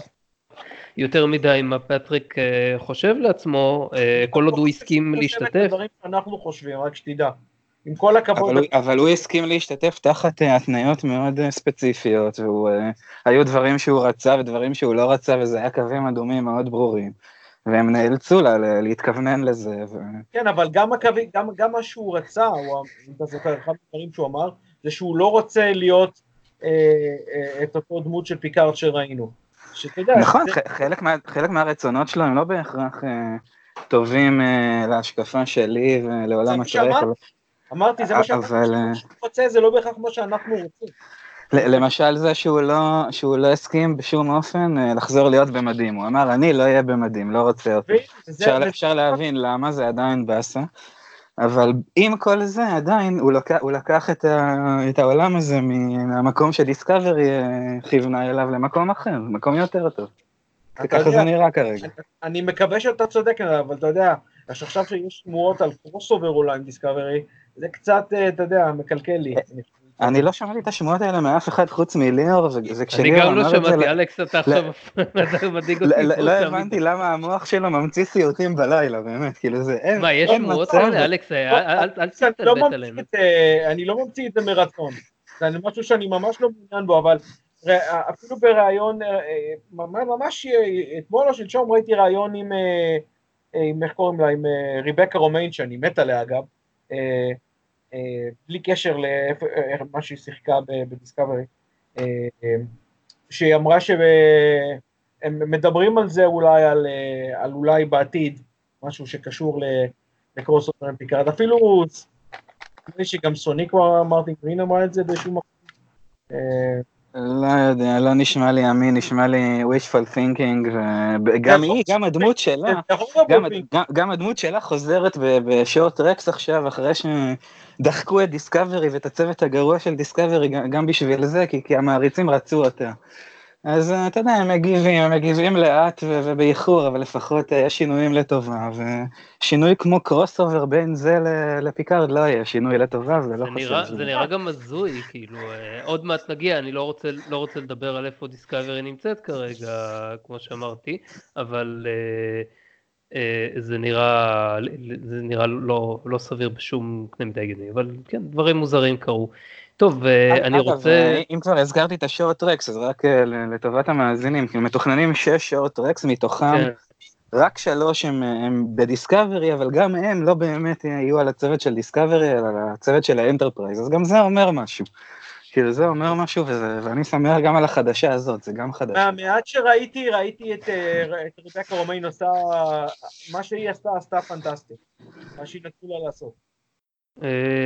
יותר מדי מה פטריק אה, חושב לעצמו, אה, כל עוד הוא הסכים להשתתף.
אנחנו חושבים, רק שתדע. עם כל הכבוד.
אבל, אבל הוא הסכים להשתתף תחת אה, התניות מאוד ספציפיות, והיו דברים שהוא רצה ודברים שהוא לא רצה, וזה היה קווים אדומים מאוד ברורים. והם נאלצו לה, להתכוונן לזה. ו...
כן, אבל גם, הקווי, גם, גם מה שהוא רצה, הוא, אם אתה זוכר, אחד הדברים שהוא אמר, זה שהוא לא רוצה להיות אה, אה, את אותו דמות של פיקארד שראינו.
שאתה יודע... נכון, זה... חלק, מה, חלק מהרצונות שלו הם לא בהכרח אה, טובים אה, להשקפה שלי ולעולם הטרק. אבל...
אמרתי, זה מה שאנחנו אבל... אה, רוצה, זה לא בהכרח מה שאנחנו רוצים.
למשל זה שהוא לא, שהוא לא הסכים בשום אופן אה, לחזור להיות במדים, הוא אמר אני לא אהיה במדים, לא רוצה אותו. אפשר, אפשר להבין למה זה עדיין באסה, אבל עם כל זה עדיין הוא לקח, הוא לקח את, ה, את העולם הזה מהמקום שדיסקאברי אה, כיוונה אליו למקום אחר, מקום יותר טוב. ככה זה נראה כרגע.
אני, מקווה שאתה צודק, אבל אתה יודע, עכשיו שיש שמועות על crossover אולי עם דיסקאברי, זה קצת, אה, אתה יודע, מקלקל לי. אה,
אני לא שמעתי את השמועות האלה מאף אחד חוץ מליאור,
וזה כשליאור אמר את זה... אני גם לא שמעתי, אלכס אתה עכשיו מדאיג אותי.
לא הבנתי למה המוח שלו ממציא סיוטים בלילה, באמת, כאילו זה...
מה, יש שמועות כאלה? אלכס, אל תתלבט עליהם.
אני לא ממציא את זה מרצון, זה משהו שאני ממש לא מעוניין בו, אבל אפילו בריאיון, אה, אה, ממש אתמול או שלשום ראיתי ריאיון עם, אה, איך קוראים לה, עם ריבקה רומיין, שאני מת עליה אגב, אה, בלי קשר למה שהיא שיחקה בדיסקאברי, אה, שהיא אמרה שהם מדברים על זה אולי, על, אה, על אולי בעתיד, משהו שקשור ל crossover עם פיקארד, אפילו נדמה לי שגם סוניק מרטין גרין אמרה את זה באיזשהו מקום.
לא יודע, לא נשמע לי אמין, נשמע לי wishful thinking, וגם היא, גם הדמות שלה, גם הדמות שלה חוזרת בשורט רקס עכשיו, אחרי שדחקו את דיסקאברי ואת הצוות הגרוע של דיסקאברי גם בשביל זה, כי המעריצים רצו אותה. אז אה, אתה יודע, הם מגיבים, הם מגיבים לאט ובאיחור, אבל לפחות אה, יש שינויים לטובה, ושינוי כמו crossover בין זה לפיקארד לא יהיה שינוי לטובה, זה לא חשוב.
זה נראה גם הזוי, כאילו, אה, עוד מעט נגיע, אני לא רוצה, לא רוצה לדבר על איפה דיסקאברי נמצאת כרגע, כמו שאמרתי, אבל זה נראה, זה נראה לא, לא סביר בשום קנה מידה הגיוני, אבל כן, דברים מוזרים קרו. טוב, אני רוצה...
אה, אם כבר הזכרתי את ה Short Treks, אז רק אה, לטובת המאזינים, כי מתוכננים שש Short Treks, מתוכם כן. רק שלוש הם, הם בדיסקאברי, אבל גם הם לא באמת יהיו על הצוות של דיסקאברי, אלא על הצוות של האנטרפרייז, אז גם זה אומר משהו. כאילו זה אומר משהו, וזה, ואני שמח גם על החדשה הזאת, זה גם חדש.
מהמעט שראיתי, ראיתי את, את רבקה רומיין עושה, מה שהיא עשתה, עשתה פנטסטי. מה שהיא נתנו לה לעשות.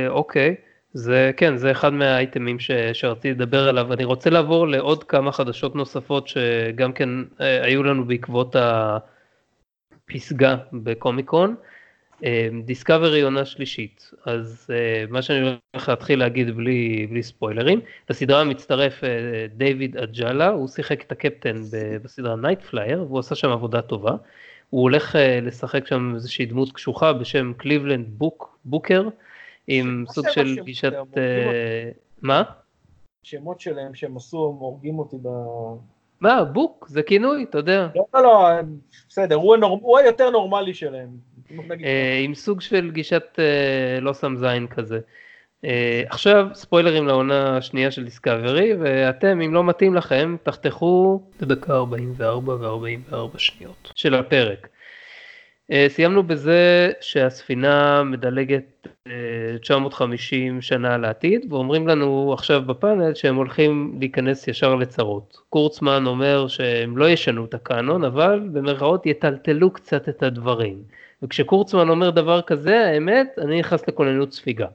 אוקיי. זה כן, זה אחד מהאייטמים שרציתי לדבר עליו. אני רוצה לעבור לעוד כמה חדשות נוספות שגם כן אה, היו לנו בעקבות הפסגה בקומיקון. דיסקאברי אה, עונה שלישית, אז אה, מה שאני הולך להתחיל להגיד בלי, בלי ספוילרים, לסדרה מצטרף דיוויד אג'אלה, הוא שיחק את הקפטן בסדרה Nightflyers והוא עשה שם עבודה טובה. הוא הולך לשחק שם איזושהי דמות קשוחה בשם קליבלנד בוק, בוקר. עם סוג של גישת... אה, מה?
שמות שלהם שהם עשו, הם הורגים אותי ב...
מה, בוק, זה כינוי, אתה יודע.
לא, לא, לא בסדר, הוא, הנור... הוא היותר נורמלי שלהם.
אה, עם סוג של גישת אה, לא שם זין כזה. עכשיו ספוילרים לעונה השנייה של דיסקאברי ואתם אם לא מתאים לכם תחתכו בדקה 44 ו-44 שניות של הפרק. אה, סיימנו בזה שהספינה מדלגת 950 אה, שנה לעתיד ואומרים לנו עכשיו בפאנל שהם הולכים להיכנס ישר לצרות. קורצמן אומר שהם לא ישנו את הקאנון אבל במרכאות יטלטלו קצת את הדברים. וכשקורצמן אומר דבר כזה האמת אני נכנס לכוננות ספיגה.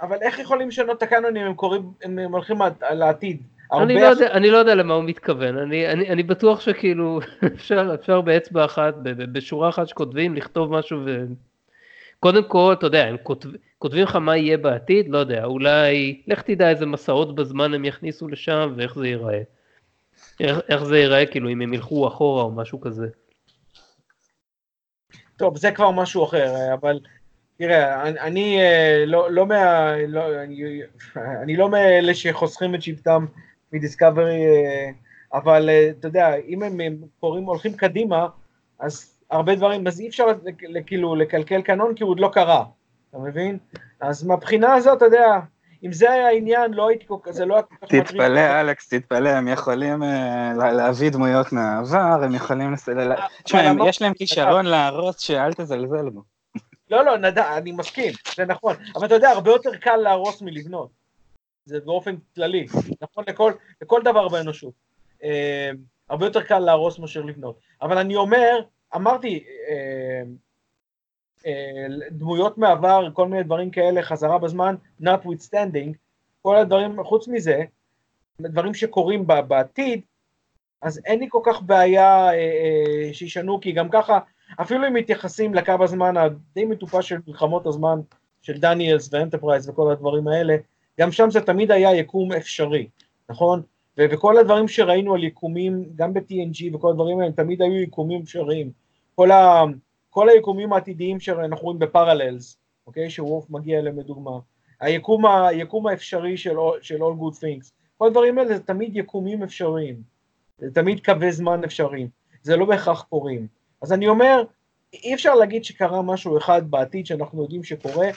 אבל איך יכולים לשנות את הקאנון אם הם, קוראים, הם הולכים לעתיד?
אני לא, יודע, אני לא יודע למה הוא מתכוון, אני, אני, אני בטוח שכאילו אפשר, אפשר באצבע אחת, בשורה אחת שכותבים, לכתוב משהו ו... קודם כל, אתה יודע, הם כותב, כותבים לך מה יהיה בעתיד, לא יודע, אולי, לך תדע איזה מסעות בזמן הם יכניסו לשם ואיך זה ייראה. איך, איך זה ייראה, כאילו, אם הם ילכו אחורה או משהו כזה.
טוב, זה כבר משהו אחר, אבל תראה, אני, אני אה, לא, לא מה... לא, אני, אני לא מאלה שחוסכים את שבטם מדיסקאברי, אה, אבל אה, אתה יודע, אם הם קוראים, הולכים קדימה, אז הרבה דברים, אז אי אפשר כאילו לקלקל קנון כי הוא עוד לא קרה, אתה מבין? אז מהבחינה הזאת, אתה יודע, אם זה היה העניין, לא הייתי כל כך, זה לא היה כל
כך מטריד. תתפלא, אלכס, תתפלא, הם יכולים אה, להביא דמויות מהעבר, הם יכולים... תשמע, יש להם כישרון להרוס שאל תזלזל בו.
לא, לא, אני מסכים, זה נכון, אבל אתה יודע, הרבה יותר קל להרוס מלבנות. זה באופן כללי, נכון לכל, לכל דבר באנושות. אה, הרבה יותר קל להרוס מאשר לבנות. אבל אני אומר, אמרתי, אה, אה, דמויות מעבר, כל מיני דברים כאלה, חזרה בזמן, notwithstanding, כל הדברים, חוץ מזה, דברים שקורים בעתיד, אז אין לי כל כך בעיה אה, אה, שישנו, כי גם ככה, אפילו אם מתייחסים לקו הזמן הדי מטופש של מלחמות הזמן של דניאלס ואנטרפרייז וכל הדברים האלה, גם שם זה תמיד היה יקום אפשרי, נכון? וכל הדברים שראינו על יקומים, גם ב-TNG וכל הדברים האלה, תמיד היו יקומים אפשריים. כל, ה, כל היקומים העתידיים שאנחנו רואים ב Parallels, אוקיי? שוורף מגיע אליהם לדוגמה. היקום, היקום האפשרי של, של All Good Things. כל הדברים האלה זה תמיד יקומים אפשריים. זה תמיד קווי זמן אפשריים. זה לא בהכרח קורים. אז אני אומר, אי אפשר להגיד שקרה משהו אחד בעתיד שאנחנו יודעים שקורה,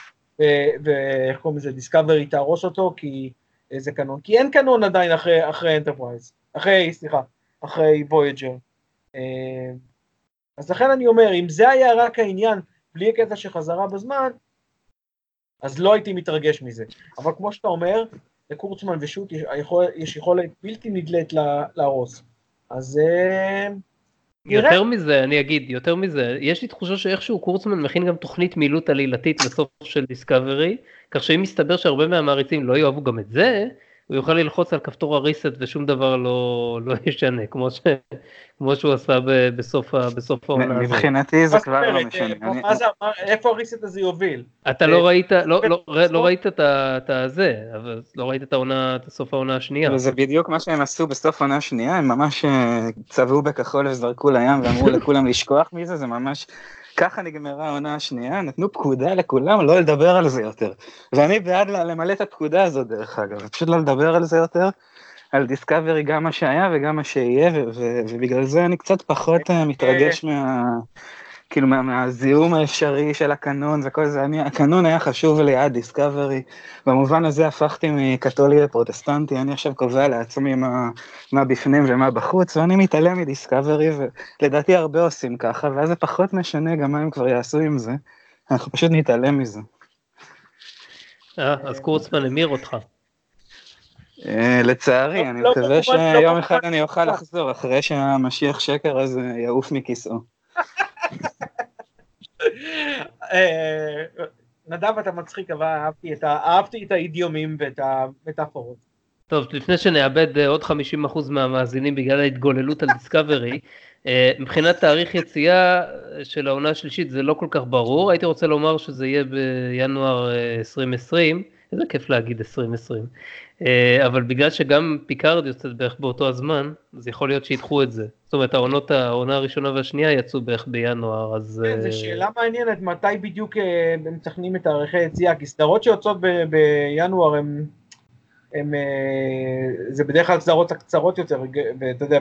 ואיך קוראים לזה, דיסקאברי תהרוס אותו, כי זה קנון, כי אין קנון עדיין אחרי, אחרי אנטרפרייז, אחרי, סליחה, אחרי וויג'ר. אה, אז לכן אני אומר, אם זה היה רק העניין, בלי הקטע של חזרה בזמן, אז לא הייתי מתרגש מזה. אבל כמו שאתה אומר, לקורצמן ושות' יש, יש יכולת בלתי נדלית להרוס. אז אה,
יותר מזה, אני אגיד, יותר מזה, יש לי תחושה שאיכשהו קורצמן מכין גם תוכנית מילוט עלילתית לסוף של דיסקאברי, כך שאם מסתבר שהרבה מהמעריצים לא יאהבו גם את זה, הוא יוכל ללחוץ על כפתור הריסט ושום דבר לא, לא ישנה, כמו, ש, כמו שהוא עשה ב, בסוף, בסוף העונה
הזאת. מבחינתי זה כבר לא משנה.
זה, איפה הריסט הזה יוביל?
אתה לא אה, ראית, לא, לא, לא ראית את הזה, אבל לא ראית את העונה, את סוף העונה השנייה.
וזה בדיוק מה שהם עשו בסוף העונה השנייה, הם ממש אה, צבעו בכחול וזרקו לים ואמרו לכולם לשכוח מזה, זה ממש ככה נגמרה העונה השנייה, נתנו פקודה לכולם לא לדבר על זה יותר. ואני בעד למלא את הפקודה הזאת דרך אגב, פשוט לא לדבר על זה יותר, על דיסקאברי גם מה שהיה וגם מה שיהיה, ובגלל זה אני קצת פחות אה, מתרגש מה... כאילו מה, מהזיהום האפשרי של הקנון וכל זה, אני, הקנון היה חשוב לי עד דיסקאברי, במובן הזה הפכתי מקתולי לפרוטסטנטי, אני עכשיו קובע לעצמי מה, מה בפנים ומה בחוץ, ואני מתעלם מדיסקאברי, ולדעתי הרבה עושים ככה, ואז זה פחות משנה גם מה הם כבר יעשו עם זה, אנחנו פשוט נתעלם מזה.
אה, אז קורצמן המיר אותך.
אה, לצערי, אני
לא,
מקווה
לא,
שיום
לא,
אחד אני אוכל לחזור אחרי שהמשיח שקר הזה יעוף מכיסאו.
אה, נדב אתה מצחיק אבל אהבתי את. אהבתי את האידיומים ואת המטאפורות.
טוב, לפני שנאבד עוד 50% מהמאזינים בגלל ההתגוללות על דיסקאברי, מבחינת תאריך יציאה של העונה השלישית זה לא כל כך ברור, הייתי רוצה לומר שזה יהיה בינואר 2020, איזה כיף להגיד 2020, אה, אבל בגלל שגם פיקארד יוצאת בערך באותו הזמן, אז יכול להיות שידחו את זה. זאת אומרת, העונות, העונה הראשונה והשנייה יצאו בערך בינואר, אז...
כן, זו שאלה מעניינת, מתי בדיוק אה, הם מתכננים את תאריכי יציאה, כי סדרות שיוצאות בינואר הם... הם, אה, זה בדרך כלל סדרות הקצרות יותר, ואתה יודע,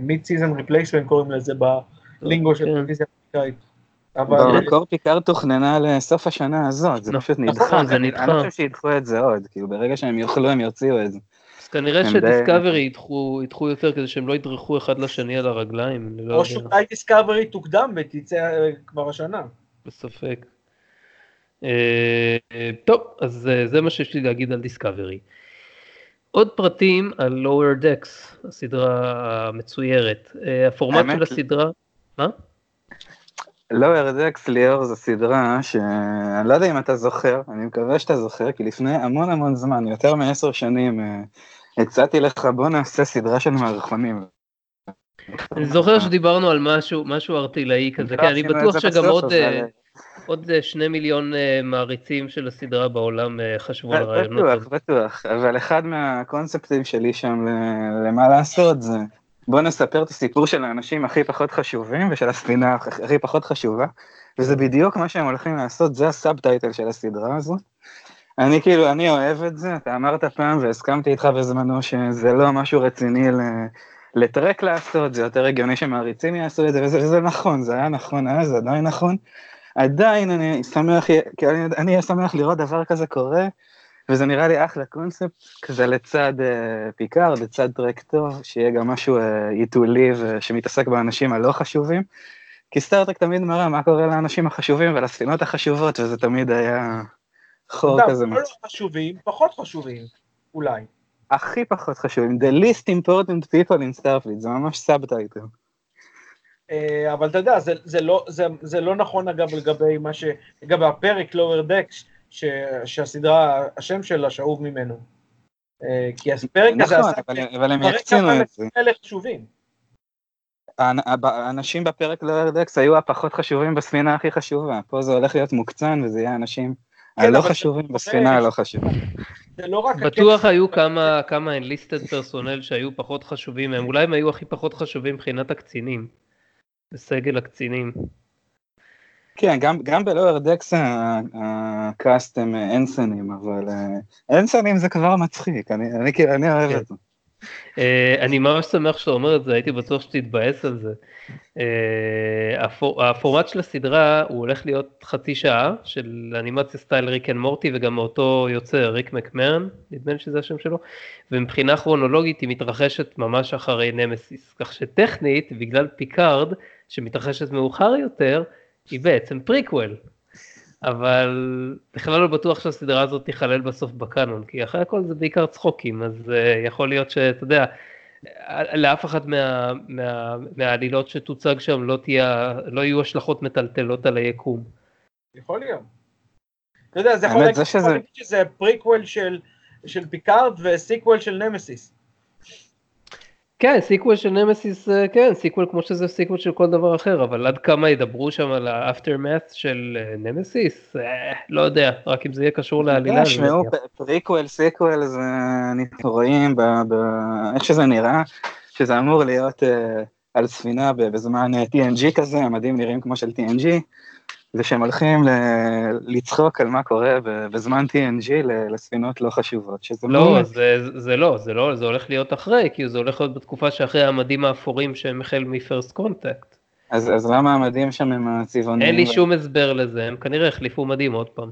mid-season replacement קוראים לזה ב lingo של
כן.
טלוויזיה אמריקאית. אבל
במקור פיקארד תוכננה לסוף השנה הזאת, זה
נכון,
פשוט
נכון,
נדחה,
זה
אני
נדחה.
אני לא חושב שידחו את זה עוד, כאילו ברגע שהם יוכלו הם יוציאו את זה.
אז כנראה שדיסקאברי ידחו, יותר כדי שהם לא ידרכו אחד לשני על הרגליים, לא
או שאולי דיסקאברי תוקדם ותצא אה, כבר השנה.
בספק. אה, טוב, אז אה, זה מה שיש לי להגיד על דיסקאברי. עוד פרטים על Lower Decks, הסדרה המצוירת. הפורמט של הסדרה, מה?
לואר דקס ליאור זו סדרה שאני לא יודע אם אתה זוכר, אני מקווה שאתה זוכר, כי לפני המון המון זמן, יותר מעשר שנים, אה, הצעתי לך בוא נעשה סדרה של מערכונים.
אני זוכר שדיברנו על משהו, משהו ארטילאי כזה, כן, אני בטוח שגם עוד, אה, עוד אה, שני מיליון מעריצים של הסדרה בעולם חשבו על הרעיונות.
בטוח, בטוח, אבל אחד מהקונספטים שלי שם למה לעשות זה בוא נספר את הסיפור של האנשים הכי פחות חשובים ושל הספינה הכ- הכי פחות חשובה, וזה בדיוק מה שהם הולכים לעשות, זה הסאבטייטל של הסדרה הזו. אני כאילו, אני אוהב את זה, אתה אמרת פעם והסכמתי איתך בזמנו שזה לא משהו רציני לטרק לעשות, זה יותר הגיוני שמעריצים יעשו את זה, וזה, וזה נכון, זה היה נכון אז, עדיין נכון. עדיין אני שמח, אני אהיה שמח לראות דבר כזה קורה, וזה נראה לי אחלה קונספט, כזה לצד אה, פיקארד, לצד טרק טוב, שיהיה גם משהו היתולי שמתעסק באנשים הלא חשובים, כי סטארטרק תמיד מראה מה קורה לאנשים החשובים ולספינות החשובות, וזה תמיד היה חור
לא,
כזה.
לא חשובים, פחות חשובים, אולי.
הכי פחות חשובים, the least important people in Starfleet, זה ממש subtitle.
אה, אבל אתה יודע, זה, זה, לא, זה, זה לא נכון אגב לגבי מה ש... לגבי הפרק Lower Decks, ש, שהסדרה, השם שלה שאוב ממנו. אה, כי הפרק הזה
נכון,
עסק
אבל, אבל הם יקצינו את זה.
האלה חשובים.
האנ- האנשים בפרק Lower Decks היו הפחות חשובים בספינה הכי חשובה, פה זה הולך להיות מוקצן וזה יהיה האנשים
כן,
הלא חשובים בספינה הלא חשובה.
לא.
בטוח היו כמה, כמה enlisted personnel שהיו פחות חשובים מהם, אולי הם היו הכי פחות חשובים מבחינת הקצינים, בסגל הקצינים.
כן, גם, גם ב Lower Decks ה cast הם אה, אנסנים, אבל אה, אנסנים זה כבר מצחיק, אני, אני, כאילו- אני אוהב
כן.
את זה.
אה, אני ממש שמח שאתה אומר את זה, הייתי בטוח שתתבאס על זה. אה, הפור- הפורמט של הסדרה הוא הולך להיות חצי שעה של אנימציה סטייל Rick and Morty וגם מאותו יוצר ריק מקמרן, נדמה לי שזה השם שלו, ומבחינה כרונולוגית היא מתרחשת ממש אחרי נמסיס, כך שטכנית בגלל פיקארד שמתרחשת מאוחר יותר היא בעצם פריקוול. אבל בכלל לא בטוח שהסדרה הזאת תיכלל בסוף בקאנון, כי אחרי הכל זה בעיקר צחוקים, אז אה, יכול להיות שאתה יודע, לאף אחת מה, מה, מהעלילות שתוצג שם לא, תהיה, לא יהיו השלכות מטלטלות על היקום.
יכול להיות. אתה יודע, זה יכול להגיד
זה שזה-
שזה פריקוול של, של פיקארד וסיקוול של נמסיס.
כן, סיקוול של נמסיס, אה, כן, סיקוול כמו שזה סיקוול של כל דבר אחר, אבל עד כמה ידברו שם על ה aftermath של אה, נמסיס? אה, לא יודע, רק אם זה יהיה קשור לעלילה. אני
תשמעו. פריקוול, סיקוול, זה אנחנו רואים איך שזה נראה, שזה אמור להיות על ספינה בזמן TNG כזה, המדים נראים כמו של TNG, ושהם הולכים ל, לצחוק על מה קורה בזמן TNG לספינות לא חשובות, שזה
לא,
מאוד-
זה, זה לא, זה לא, זה הולך להיות אחרי, כי זה הולך להיות בתקופה שאחרי המדים האפורים שהם החל מ First Contact.
אז, אז למה המדים שם הם הצבעוניים?
אין לי שום הסבר לזה, הם כנראה החליפו מדים עוד פעם.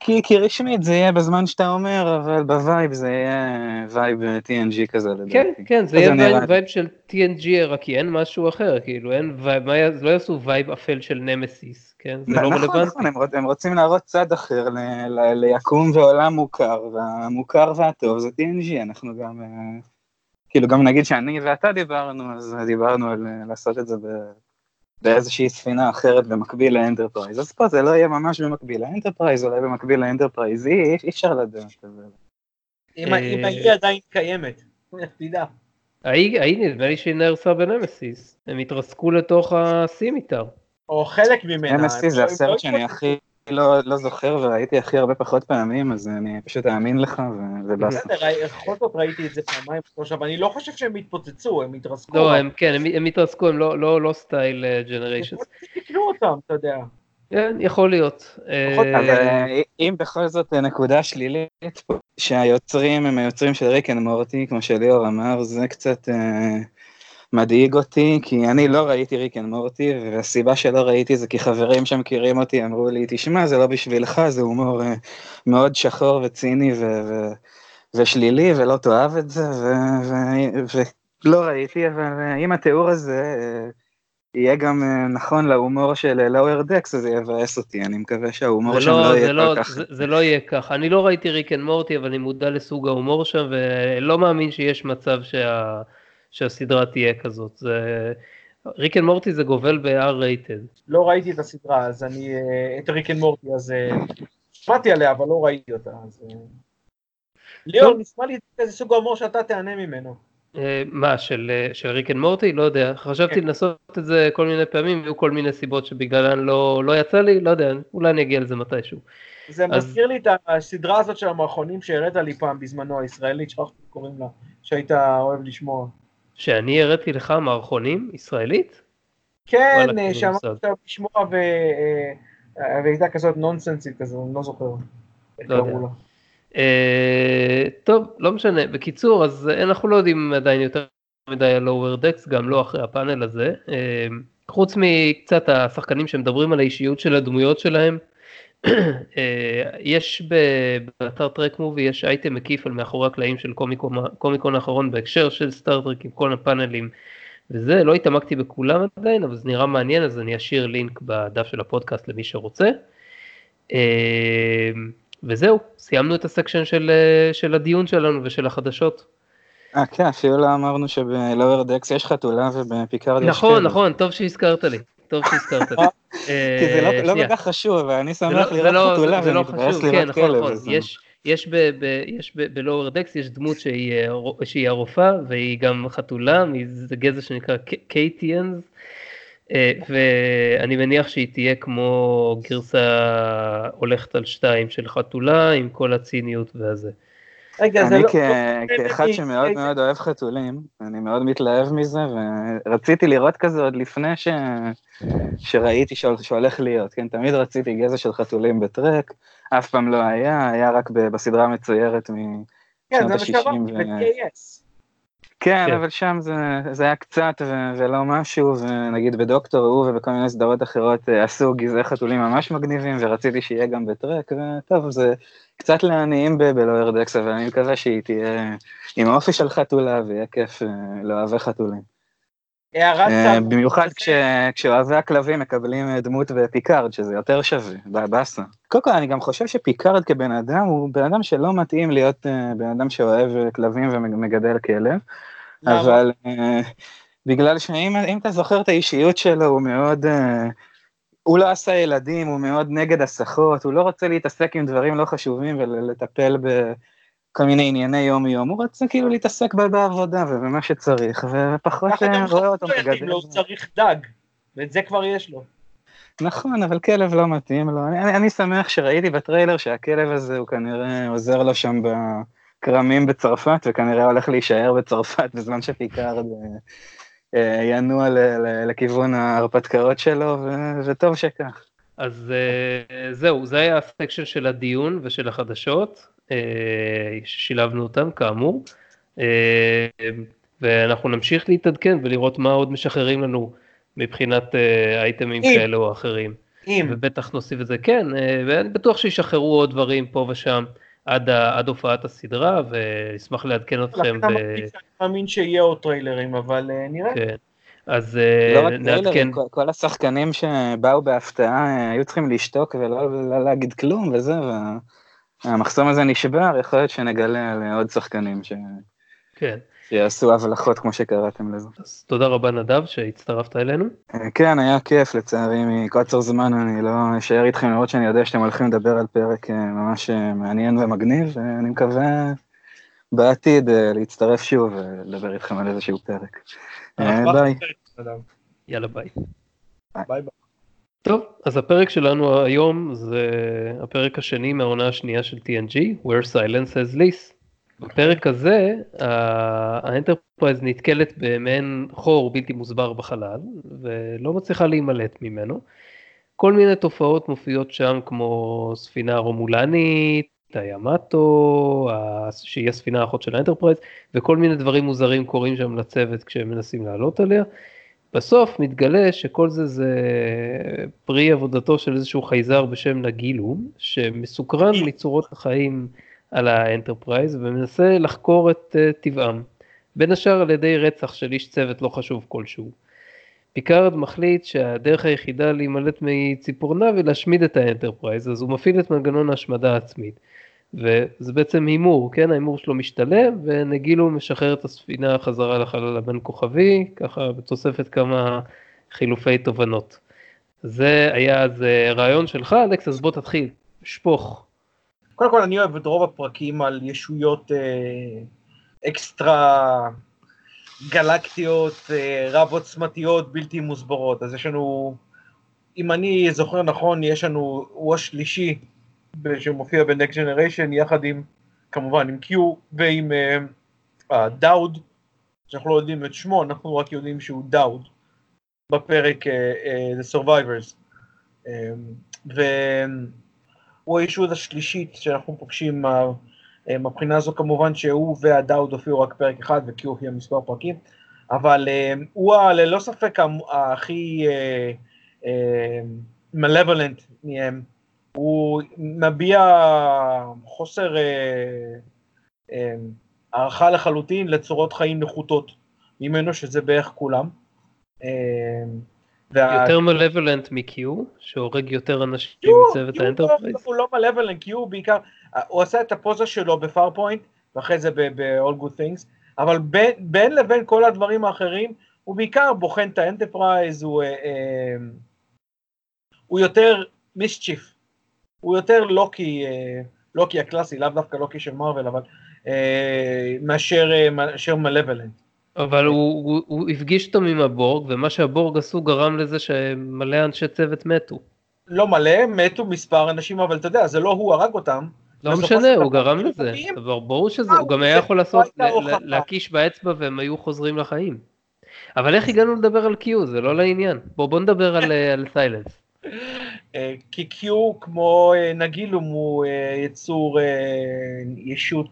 כי, כי רשמית זה יהיה בזמן שאתה אומר, אבל בווייב זה יהיה וייב TNG כזה לדעתי.
כן, כן, זה יהיה וייב, וייב של TNG, רק כי אין משהו אחר, כאילו אין וייב, מה, לא יעשו וייב אפל של נמסיס, כן? זה לא
נכון, רלוונטי. נכון, הם, הם רוצים להראות צד אחר ל, ל, ליקום ועולם מוכר, והמוכר והטוב זה TNG, אנחנו גם, אה, כאילו גם נגיד שאני ואתה דיברנו, אז דיברנו על אה, לעשות את זה ב... באיזושהי ספינה אחרת במקביל לאנטרפרייז, אז פה זה לא יהיה ממש במקביל לאנטרפרייז, אולי במקביל לאנטרפרייז, אי אפשר לדעת.
אם ההיא עדיין קיימת, איך תדע.
ההיא נדמה לי שהיא נהרסה בנמסיס, הם התרסקו לתוך ה Scimitar.
או חלק ממנה.
נמסיס זה הסרט שאני הכי לא, לא זוכר וראיתי הכי הרבה פחות פעמים, אז אני פשוט אאמין לך ובאסה.
בסדר, בכל זאת ראיתי את זה פעמיים, עכשיו אני לא חושב שהם התפוצצו, הם התרסקו.
לא, הם כן, הם, הם התרסקו, הם לא, לא, לא סטייל Generations.
תקנו אותם, אתה יודע.
כן, יכול להיות.
אה, אם בכל זאת נקודה שלילית, שהיוצרים הם היוצרים של Rick and Morty, כמו שליאור אמר, זה קצת... אה, מדאיג אותי, כי אני לא ראיתי Rick and Morty, והסיבה שלא ראיתי זה כי חברים שמכירים אותי אמרו לי, תשמע, זה לא בשבילך, זה הומור אה, מאוד שחור וציני ו- ו- ושלילי, ולא תאהב את זה, ולא ראיתי, אבל אם התיאור הזה אה, יהיה גם נכון להומור של Lower Decks, אז זה יבאס אותי, אני מקווה שההומור שם לא, לא יהיה לא, כל כך...
זה, זה לא יהיה ככה, אני לא ראיתי Rick and Morty, אבל אני מודע לסוג ההומור שם, ולא מאמין שיש מצב שה... שהסדרה תהיה כזאת. זה... Rick and Morty זה גובל ב-R rated.
לא ראיתי את הסדרה, אז אני, אה, את Rick and Morty, אז אה, שמעתי עליה, אבל לא ראיתי אותה. אז... אה. ליאור, נשמע לי איזה סוג ההומור שאתה תהנה ממנו.
מה, של, של Rick and Morty? לא יודע. חשבתי כן. לנסות את זה כל מיני פעמים, היו כל מיני סיבות שבגללן לא, לא יצא לי, לא יודע, אולי אני אגיע לזה מתישהו.
זה אז... מזכיר לי את הסדרה הזאת של המערכונים שהראית לי פעם בזמנו, הישראלית, שכחתי קוראים לה, שהיית אוהב לשמוע.
שאני הראיתי לך מערכונים ישראלית?
כן, שאמרת לשמוע אה, והייתה כזאת נונסנסית כזאת, אני לא זוכר.
לא יודע. אה, טוב, לא משנה. בקיצור, אז אנחנו לא יודעים עדיין יותר מדי על lower decks, גם לא אחרי הפאנל הזה. אה, חוץ מקצת השחקנים שמדברים על האישיות של הדמויות שלהם, אה, יש באתר TrekMovie יש אייטם מקיף על מאחורי הקלעים של קומיקון, קומיקון האחרון בהקשר של סטארטרק עם כל הפאנלים וזה לא התעמקתי בכולם עדיין אבל זה נראה מעניין אז אני אשאיר לינק בדף של הפודקאסט למי שרוצה. אה, וזהו סיימנו את ה section של, אה, של הדיון שלנו ושל החדשות.
אה כן אפילו לא אמרנו שב Lower Decks יש חתולה ובפיקארד יש
נכון נכון טוב שהזכרת לי טוב שהזכרת.
כי זה לא, לא כל כך חשוב, אבל אני שמח לא- לראות לא- חתולה
ואני מתבאס לראות כן, נכון, כלב. נכון. יש בלואוור דקס, יש דמות שהיא הרופאה, והיא גם חתולה, זה גזע שנקרא קייטיאנס, אה, ואני מניח שהיא תהיה כמו גרסה הולכת על שתיים של חתולה, עם כל הציניות והזה.
רגע, זה לא... אני כאחד שמאוד מאוד אוהב חתולים, אני מאוד מתלהב מזה, ורציתי לראות כזה עוד לפני ש... שראיתי שהולך להיות, כן? תמיד רציתי גזע של חתולים בטרק, אף פעם לא היה, היה רק בסדרה המצוירת משנות ה-60. כן, זה מה שאמרתי, ב-TAS. כן, כן, אבל שם זה, זה היה קצת ו- ולא משהו, ונגיד בדוקטור הוא ובכל מיני סדרות אחרות אה, עשו גזעי חתולים ממש מגניבים, ורציתי שיהיה גם בטרק, וטוב, זה קצת לעניים בלואר דקס, אבל אני מקווה שהיא תהיה עם האופי של חתולה, ויהיה כיף אה, לאוהבי חתולים. אה, במיוחד כשאוהבי הכלבים מקבלים דמות בפיקארד, שזה יותר שווה, באסה. קודם כל, אני גם חושב שפיקארד כבן אדם הוא בן אדם שלא מתאים להיות בן אדם שאוהב כלבים ומגדל כלב. אבל בגלל שאם אתה זוכר את האישיות שלו, הוא מאוד, הוא לא עשה ילדים, הוא מאוד נגד הסחות, הוא לא רוצה להתעסק עם דברים לא חשובים ולטפל בכל מיני ענייני יום-יום, הוא רוצה כאילו להתעסק בעבודה ובמה שצריך, ופחות
אה, רואה אותו מגדל. הוא צריך דג, ואת זה כבר יש לו.
נכון, אבל כלב לא מתאים לו. אני, אני שמח שראיתי בטריילר שהכלב הזה הוא כנראה עוזר לו שם ב... כרמים בצרפת, וכנראה הולך להישאר בצרפת בזמן שפיקארד אה, אה, ינוע לכיוון ההרפתקאות שלו, וטוב שכך.
אז אה, זהו, זה היה ה section של הדיון ושל החדשות, ששילבנו אותם כאמור, ואנחנו נמשיך להתעדכן ולראות מה עוד משחררים לנו מבחינת אייטמים כאלה או אחרים. אם. ובטח נוסיף את זה, כן, ואני בטוח שישחררו עוד דברים פה ושם. עד, עד הופעת הסדרה, ואשמח לעדכן אתכם.
ב... אני מאמין שיהיה עוד טריילרים, אבל נראה. כן.
אז
לא רק נעדכן. כל, כל השחקנים שבאו בהפתעה היו צריכים לשתוק ולא לא להגיד כלום וזה, והמחסום הזה נשבר, יכול להיות שנגלה על עוד שחקנים ש...
כן.
שיעשו הבלחות כמו שקראתם לזה.
אז תודה רבה נדב שהצטרפת אלינו.
כן, היה כיף, לצערי מקוצר זמן אני לא אשאר איתכם למרות שאני יודע שאתם הולכים לדבר על פרק ממש מעניין ומגניב, ואני מקווה בעתיד להצטרף שוב ולדבר איתכם על איזשהו פרק. ביי.
יאללה ביי.
ביי ביי.
טוב, אז הפרק שלנו היום זה הפרק השני מהעונה השנייה של TNG, Where Silence has Lease. בפרק הזה האנטרפרייז נתקלת במעין חור בלתי מוסבר בחלל ולא מצליחה להימלט ממנו. כל מיני תופעות מופיעות שם כמו ספינה רומולנית, הימטו, שהיא הספינה האחות של האנטרפרייז, וכל מיני דברים מוזרים קורים שם לצוות כשהם מנסים לעלות עליה. בסוף מתגלה שכל זה זה פרי עבודתו של איזשהו חייזר בשם נגילום, שמסוקרן מצורות החיים על האנטרפרייז ומנסה לחקור את אה, טבעם, בין השאר על ידי רצח של איש צוות לא חשוב כלשהו. פיקארד מחליט שהדרך היחידה להימלט מציפורניו היא להשמיד את האנטרפרייז, אז הוא מפעיל את מנגנון ההשמדה העצמית. וזה בעצם הימור, כן? ההימור שלו משתלם, ונגילום משחרר את הספינה חזרה לחלל הבין כוכבי, ככה בתוספת כמה חילופי תובנות. זה היה אז אה, רעיון שלך, אלכס, אז בוא תתחיל, שפוך.
קודם כל אני אוהב את רוב הפרקים על ישויות אה, אקסטרה גלקטיות, אה, רב עוצמתיות, בלתי מוסברות. אז יש לנו, אם אני זוכר נכון, יש לנו, הוא השלישי שמופיע ב-Next Generation, יחד עם, כמובן, עם Q ועם דאוד, uh, שאנחנו לא יודעים את שמו, אנחנו רק יודעים שהוא דאוד, בפרק uh, The Survivors. והוא הישות השלישית שאנחנו פוגשים מהבחינה הזו כמובן שהוא והדאוד הופיעו רק פרק אחד ו-Q הופיע מספר פרקים, אבל הוא ללא ספק הכי מלבלנט מהם. הוא מביע חוסר אה, אה, הערכה לחלוטין לצורות חיים נחותות ממנו, שזה בערך כולם.
אה, וה... יותר malevolent מ-Q, שהורג יותר אנשים מצוות האנטרפרייז?
הוא לא malevolent, Q בעיקר, הוא עשה את הפוזה שלו בפארפוינט, ואחרי זה ב-all good things, אבל בין, בין לבין כל הדברים האחרים, הוא בעיקר בוחן את האנטרפרייז, הוא, אה, אה, הוא יותר מיסצ'יף, הוא יותר לוקי, אה, לוקי הקלאסי, לאו דווקא לוקי של מארוול, אבל אה, מאשר, אה, מאשר מלבלנט.
אבל הוא, הוא, הוא הפגיש אותם עם הבורג, ומה שהבורג עשו גרם לזה שמלא אנשי צוות מתו.
לא מלא, מתו מספר אנשים, אבל אתה יודע, זה לא הוא הרג אותם.
לא משנה, הוא גרם לזה. אבל ברור שזה, הוא גם היה יכול לעשות, להקיש באצבע והם היו חוזרים לחיים. אבל איך הגענו לדבר על קיו? זה לא לעניין. בוא, בוא נדבר על סיילנס.
אה, כי קיו כמו אה, נגילום הוא אה, יצור ישות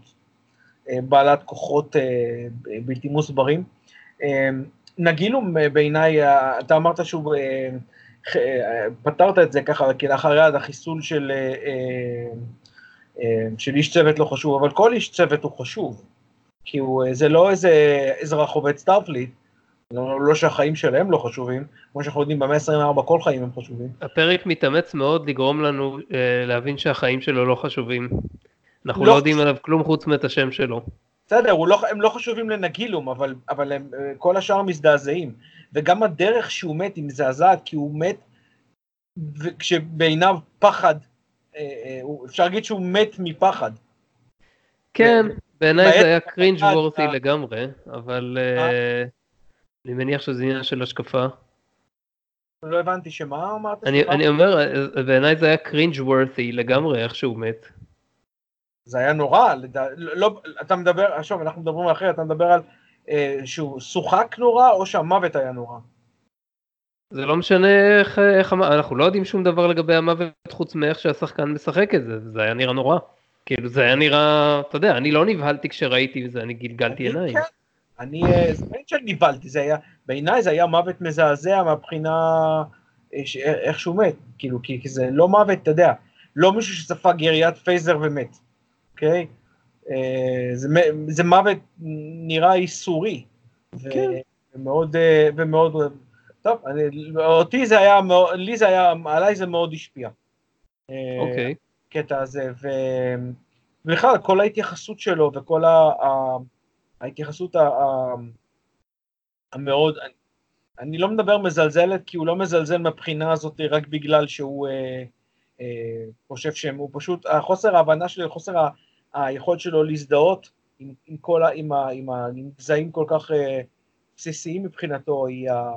בעלת כוחות בלתי מוסברים. נגילום בעיניי, אתה אמרת שהוא, פתרת את זה ככה כלאחר יד, החיסול של, של איש צוות לא חשוב, אבל כל איש צוות הוא חשוב, כי הוא, זה לא איזה אזרח עובד Starfleet, לא, לא שהחיים שלהם לא חשובים, כמו שאנחנו יודעים במאה ה-24 כל חיים הם חשובים.
הפרק מתאמץ מאוד לגרום לנו אה, להבין שהחיים שלו לא חשובים. אנחנו לא, לא יודעים עליו כלום חוץ מאת השם שלו.
בסדר, לא, הם לא חשובים לנגילום, אבל, אבל הם, אה, כל השאר מזדעזעים. וגם הדרך שהוא מת היא מזעזעת, כי הוא מת כשבעיניו פחד, אה, אה, אפשר להגיד שהוא מת מפחד.
כן, בעיניי זה היה קרינג' וורתי לגמרי, אבל... אה? אני מניח שזה עניין של השקפה.
לא הבנתי שמה אמרת?
אני, אני אומר, בעיניי זה היה קרינג' וורתי לגמרי איך שהוא מת.
זה היה נורא, לדע... לא, אתה מדבר, עכשיו אנחנו מדברים אחר, אתה מדבר על אה, שהוא שוחק נורא או שהמוות היה נורא?
זה לא משנה איך, איך אנחנו לא יודעים שום דבר לגבי המוות חוץ מאיך שהשחקן משחק את זה, זה היה נראה נורא. כאילו זה היה נראה, אתה יודע, אני לא נבהלתי כשראיתי וזה, אני גלגלתי עיניים. כן,
אני, אה, זה לא שנבהלתי, זה היה, בעיניי זה היה מוות מזעזע מהבחינה איך שהוא מת, כאילו, כי, כי זה לא מוות, אתה יודע, לא מישהו שספג יריית פייזר ומת, אוקיי? אה, זה, זה מוות נראה איסורי, כן. ומאוד, אה, ומאוד, טוב, אני, אותי זה היה, לי זה היה, עליי זה מאוד השפיע.
אה, אוקיי.
הקטע הזה. ובכלל, כל ההתייחסות שלו וכל ה... ההתייחסות המאוד, אני לא מדבר מזלזלת, כי הוא לא מזלזל מהבחינה הזאת רק בגלל שהוא אה, אה, חושב שהם, הוא פשוט, החוסר ההבנה שלו, חוסר ה, היכולת שלו להזדהות עם, עם כל ה... עם, ה, עם הגזעים כל כך אה, בסיסיים מבחינתו, היא, ה,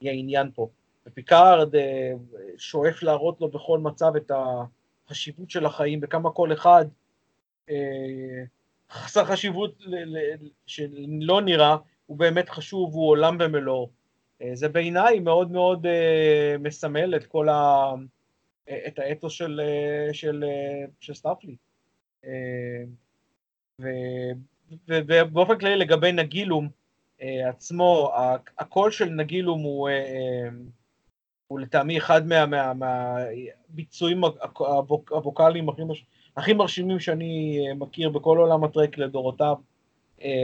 היא העניין פה. ופיקארד אה, שואף להראות לו בכל מצב את החשיבות של החיים, וכמה כל אחד אה, חסר חשיבות שלא נראה, הוא באמת חשוב, הוא עולם במלואו. אה, זה בעיניי מאוד מאוד אה, מסמל את כל ה... את האתוס של, של, של Starfleet. ובאופן כללי לגבי נגילום עצמו, הקול של נגילום הוא, הוא לטעמי אחד מהביצועים מה, מה, הווקאליים הכי, מש, הכי מרשימים שאני מכיר בכל עולם הטרק לדורותיו.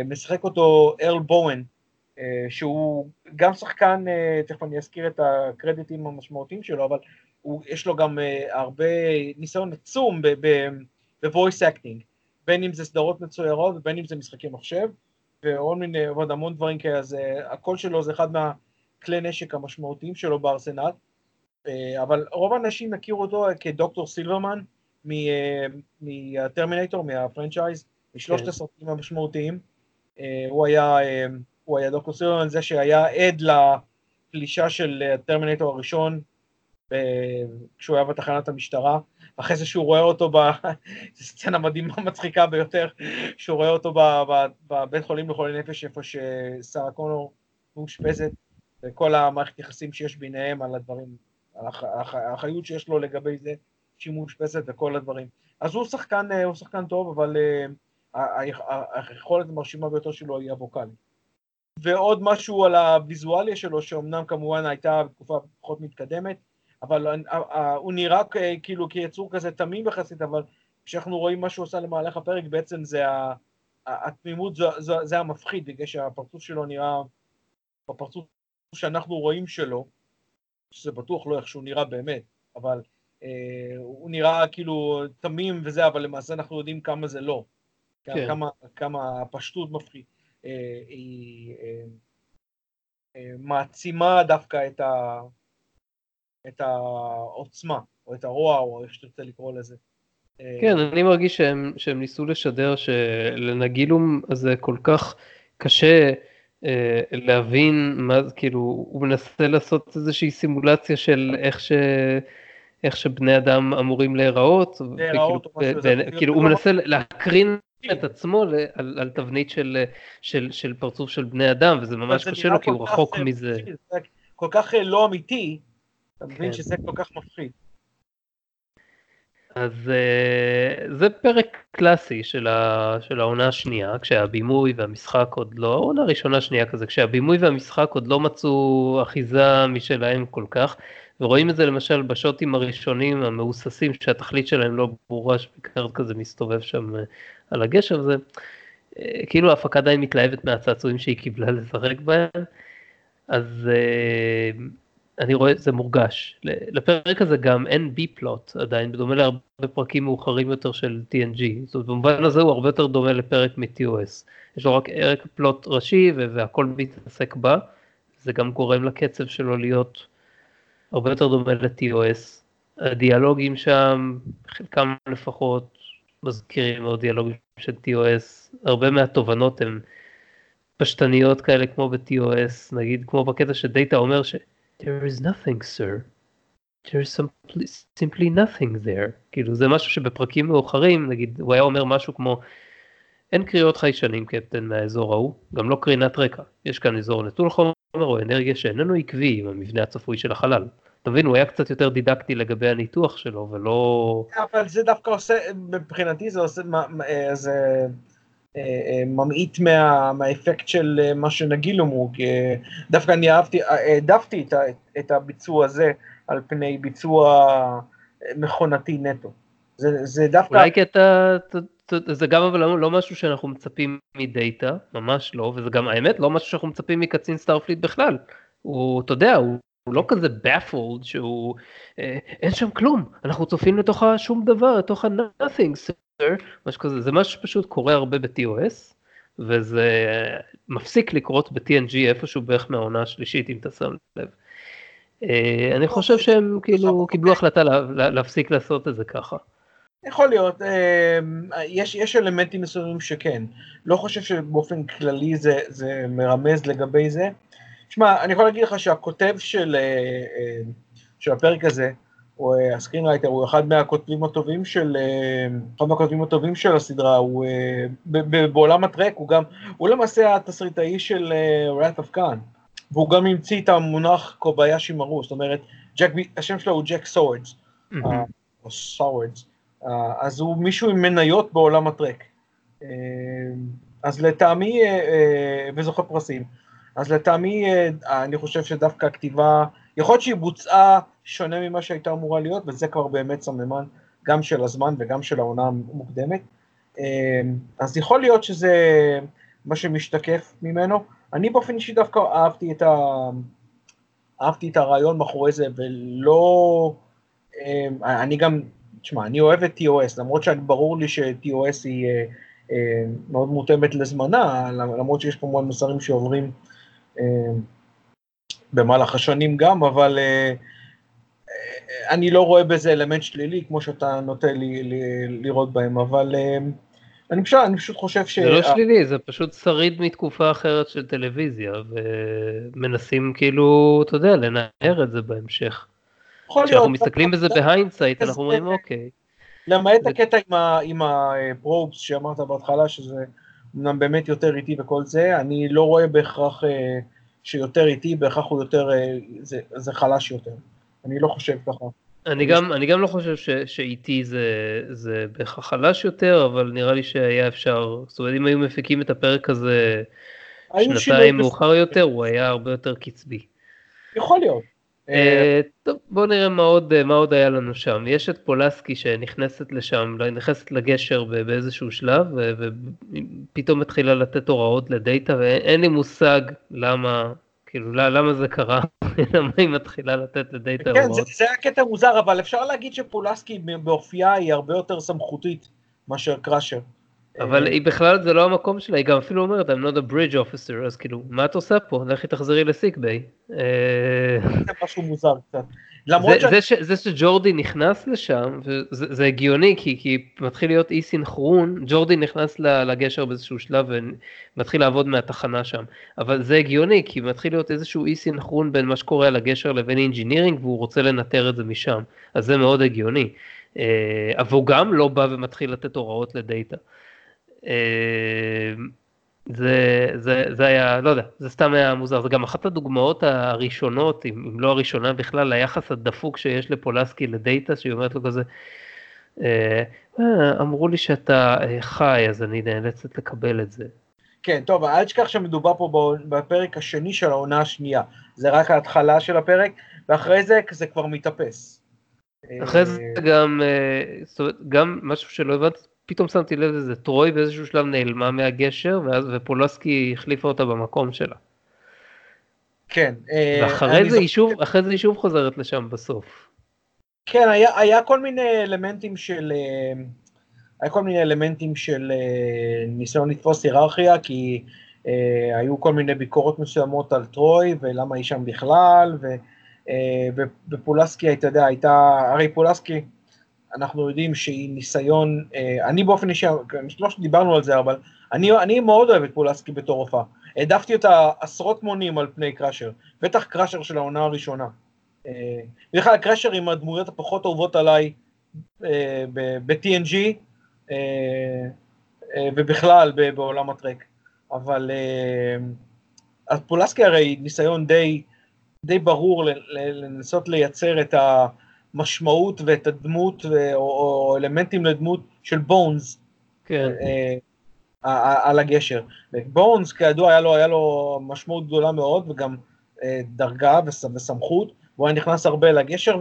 משחק אותו ארל בואן, אה, שהוא גם שחקן, אה, תכף אני אזכיר את הקרדיטים המשמעותיים שלו, אבל הוא, יש לו גם אה, הרבה ניסיון עצום ב-voice acting, בין אם זה סדרות מצוירות ובין אם זה משחקי מחשב, ועוד מיני, ועוד המון דברים כאלה, אז הקול שלו זה אחד מהכלי נשק המשמעותיים שלו בארסנל, אבל רוב האנשים יכירו אותו כדוקטור סילברמן מהטרמינטור, מהפרנצ'ייז, משלושת כן. הסרטים המשמעותיים, הוא היה הוא היה דוקטור סילברמן זה שהיה עד לפלישה של הטרמינטור הראשון כשהוא היה בתחנת המשטרה, אחרי זה שהוא רואה אותו, ב... זו סצנה מדהימה מצחיקה ביותר, שהוא רואה אותו בבית חולים לחולי נפש איפה ששרה קונור מאושפזת, וכל המערכת יחסים שיש ביניהם על הדברים, על האחריות שיש לו לגבי זה שהיא מאושפזת וכל הדברים. אז הוא שחקן, הוא שחקן טוב, אבל אה, היכולת המרשימה ביותר שלו היא הווקאלית. ועוד משהו על הוויזואליה שלו, שאומנם כמובן הייתה בתקופה פחות מתקדמת, אבל הוא נראה כאילו כיצור כזה תמים יחסית, אבל כשאנחנו רואים מה שהוא עושה למהלך הפרק, בעצם זה התמימות, זה, המפחיד, בגלל שהפרצוף שלו נראה, בפרצוף שאנחנו רואים שלו, שזה בטוח לא איך שהוא נראה באמת, אבל אה, הוא נראה כאילו תמים וזה, אבל למעשה אנחנו יודעים כמה זה לא. כן. כמה, כמה הפשטות מפחיד. אה, היא אה, אה, מעצימה דווקא את, ה, את העוצמה, או את הרוע, או איך שתרצה לקרוא לזה.
כן, אני מרגיש שהם, שהם ניסו לשדר שלנגילום הזה כל כך קשה אה, להבין מה זה, כאילו, הוא מנסה לעשות איזושהי סימולציה של איך, ש, איך שבני אדם אמורים להיראות,
להיראות וכאילו,
וכאילו, כאילו, הוא מנסה להקרין את עצמו על, על תבנית של, של, של פרצוף של בני אדם, וזה ממש קשה לו כי הוא רחוק אה, מזה.
זה כל כך אה, לא אמיתי, אתה מבין כן. שזה כל כך מפחיד.
אז uh, זה פרק קלאסי של, ה, של העונה השנייה, כשהבימוי והמשחק עוד לא, העונה הראשונה שנייה כזה, כשהבימוי והמשחק עוד לא מצאו אחיזה משלהם כל כך, ורואים את זה למשל בשוטים הראשונים המהוססים שהתכלית שלהם לא ברורה, שבעיקר כזה מסתובב שם על הגשר, זה אה, כאילו ההפקה די מתלהבת מהצעצועים שהיא קיבלה לשחק בהם, אז אה, אני רואה, זה מורגש. לפרק הזה גם אין בי פלוט עדיין, בדומה להרבה פרקים מאוחרים יותר של TNG, זאת אומרת במובן הזה הוא הרבה יותר דומה לפרק מ-TOS. יש לו רק ערק פלוט ראשי והכל מתעסק בה, זה גם גורם לקצב שלו להיות הרבה יותר דומה ל-TOS. הדיאלוגים שם, חלקם לפחות, מזכירים מאוד דיאלוגים של TOS, הרבה מהתובנות הן פשטניות כאלה כמו ב-TOS, נגיד כמו בקטע שדאטה אומר ש- there is nothing sir, there is simply, nothing there, כאילו זה משהו שבפרקים מאוחרים, נגיד הוא היה אומר משהו כמו אין קריאות חיישנים קפטן מהאזור ההוא, גם לא קרינת רקע, יש כאן אזור נטול חומר או אנרגיה שאיננו עקבי עם המבנה הצפוי של החלל. אתה מבין, הוא היה קצת יותר דידקטי לגבי הניתוח שלו, ולא...
אבל זה דווקא עושה, מבחינתי זה עושה, אה, זה, ממעיט מה, מהאפקט של מה שנגילום אמר, כי דווקא אני אהבתי, העדפתי את, את הביצוע הזה על פני ביצוע מכונתי נטו.
זה, זה דווקא... אולי כי אתה, זה גם אבל לא, לא משהו שאנחנו מצפים מדאטה, ממש לא, וזה גם האמת לא משהו שאנחנו מצפים מקצין Starfleet בכלל. הוא, אתה יודע, הוא, הוא לא כזה baffled שהוא, אה, אין שם כלום, אנחנו צופים לתוך שום דבר, לתוך ה-nothing, sir, משהו כזה, זה משהו שפשוט קורה הרבה ב-TOS, וזה מפסיק לקרות ב-TNG איפשהו בערך מהעונה השלישית, אם אתה שם לב. אה, אני חושב שהם כאילו קיבלו החלטה להפסיק לעשות את זה ככה.
יכול להיות, אה, יש, יש אלמנטים מסוימים שכן, לא חושב שבאופן כללי זה, זה מרמז לגבי זה. שמע, אני יכול להגיד לך שהכותב של, אה, של הפרק הזה, הוא ה screenwriter, הוא אחד מהכותבים הטובים של, אחד מהכותבים הטובים של הסדרה, הוא בעולם הטרק, הוא גם, הוא למעשה התסריטאי של Wrath of Khan. והוא גם המציא את המונח Kobayashi Maru, זאת אומרת, ג'ק, השם שלו הוא ג'ק סורדס, או סורדס, אז הוא מישהו עם מניות בעולם הטרק. אה, אז לטעמי, אה, אה, וזוכה פרסים, אז לטעמי אני חושב שדווקא הכתיבה, יכול להיות שהיא בוצעה שונה ממה שהייתה אמורה להיות, וזה כבר באמת סממן גם של הזמן וגם של העונה המוקדמת. אז יכול להיות שזה מה שמשתקף ממנו. אני באופן אישי דווקא אהבתי את, ה... אהבתי את הרעיון מאחורי זה, ולא... אני גם, תשמע, אני אוהב את TOS, למרות שברור לי ש-TOS היא אה, אה, מאוד מותאמת לזמנה, למרות שיש מאוד מסרים שעוברים אה, במהלך השנים גם, אבל אני לא רואה בזה אלמנט שלילי, כמו שאתה נוטה לי, לי, לראות בהם, אבל אני פשוט, אני פשוט חושב ש...
זה לא שלילי, זה פשוט שריד מתקופה אחרת של טלוויזיה, ומנסים כאילו, אתה יודע, לנער את זה בהמשך. כשאנחנו מסתכלים בזה ב hindsight, אנחנו אומרים אוקיי.
למעט הקטע עם ה probes שאמרת בהתחלה, שזה אמנם באמת יותר איטי וכל זה, אני לא רואה בהכרח אה, שיותר איטי, בהכרח הוא יותר, אה, זה חלש יותר. אני לא חושב ככה.
אני גם, אני גם לא חושב שאיטי זה, זה בהכרח חלש יותר, אבל נראה לי שהיה אפשר, זאת אומרת אם היו מפיקים את הפרק הזה שנתיים מאוחר יותר, הוא היה הרבה יותר קצבי.
יכול להיות.
אה, טוב, בוא נראה מה עוד, מה עוד היה לנו שם. יש את פולסקי שנכנסת לשם, נכנסת לגשר באיזשהו שלב, ופתאום מתחילה לתת הוראות לדאטה, ואין לי מושג למה כאילו למה זה קרה, למה היא מתחילה לתת לדאטה
כן, זה, זה היה קטע מוזר, אבל אפשר להגיד שפולסקי באופייה היא הרבה יותר סמכותית מאשר קראשר.
אבל היא בכלל זה לא המקום שלה, היא גם אפילו אומרת I'm not a bridge officer, אז כאילו, מה את עושה פה? לכי תחזרי ל sick bay.
זה משהו מוזר קצת.
זה, שג'ורדי נכנס לשם, זה, הגיוני, כי, כי מתחיל להיות אי סינכרון, ג'ורדי נכנס לגשר באיזשהו שלב ומתחיל לעבוד מהתחנה שם, אבל זה הגיוני, כי מתחיל להיות איזשהו אי סינכרון בין מה שקורה על הגשר לבין engineering, והוא רוצה לנטר את זה משם, אז זה מאוד הגיוני. אה, אבל הוא גם לא בא ומתחיל לתת הוראות לדאטה. אה, זה, זה, זה היה, לא יודע, זה סתם היה מוזר, זה גם אחת הדוגמאות הראשונות, אם, אם לא הראשונה בכלל, ליחס הדפוק שיש לפולסקי לדאטה, שהיא אומרת לו כזה, אה, אה, אמרו לי שאתה חי, אז אני נאלצת לקבל את זה.
כן, טוב, אל תשכח שמדובר פה בפרק השני של העונה השנייה, זה רק ההתחלה של הפרק, ואחרי זה זה כבר מתאפס.
אחרי זה גם, גם משהו שלא הבנתי, פתאום שמתי לב לזה, טרוי באיזשהו שלב נעלמה מהגשר, ואז ופולסקי החליפה אותה במקום שלה.
כן.
אה, ואחרי זה, היא שוב, אחרי זה היא שוב חוזרת לשם בסוף.
כן, היה, היה כל מיני אלמנטים של... אה, היה כל מיני אלמנטים של אה, ניסיון לתפוס היררכיה, כי אה, היו כל מיני ביקורות מסוימות על טרוי, ולמה היא שם בכלל, ו, אה, ופולסקי, אתה יודע, הייתה, הרי פולסקי, אנחנו יודעים שהיא ניסיון, אה, אני באופן אישי, לא שדיברנו על זה, אבל אני, אני מאוד אוהב את פולסקי בתור הופעה. העדפתי אותה עשרות מונים על פני קראשר, בטח קראשר של העונה הראשונה. אה, בכלל קראשר עם הדמויות הפחות אהובות עליי אה, ב-TNG ובכלל בעולם הטרק. אבל פולסקי הרי ניסיון די, די ברור לנסות לייצר את ה... המשמעות ואת הדמות, ו, או, או אלמנטים לדמות של בונס. כן. אה, על הגשר. בונס כידוע היה לו, היה לו משמעות גדולה מאוד וגם אה, דרגה וסמכות, והוא היה נכנס הרבה לגשר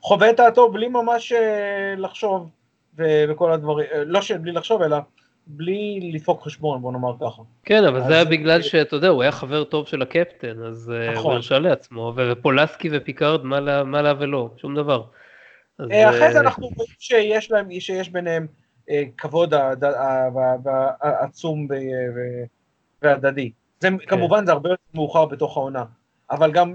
וחווה את דעתו בלי ממש אה, לחשוב וכל הדברים, אה, לא בלי לחשוב אלא בלי לדפוק חשבון, בוא נאמר ככה.
כן, אבל זה היה בגלל שאתה יודע, הוא היה חבר טוב של הקפטן, אז נכון. הוא הרשה לעצמו, ופולסקי ופיקארד, מה לה ולא, שום דבר.
אחרי זה אנחנו רואים שיש להם, שיש ביניהם כבוד עצום והדדי. זה כן. כמובן זה הרבה יותר מאוחר בתוך העונה, אבל גם,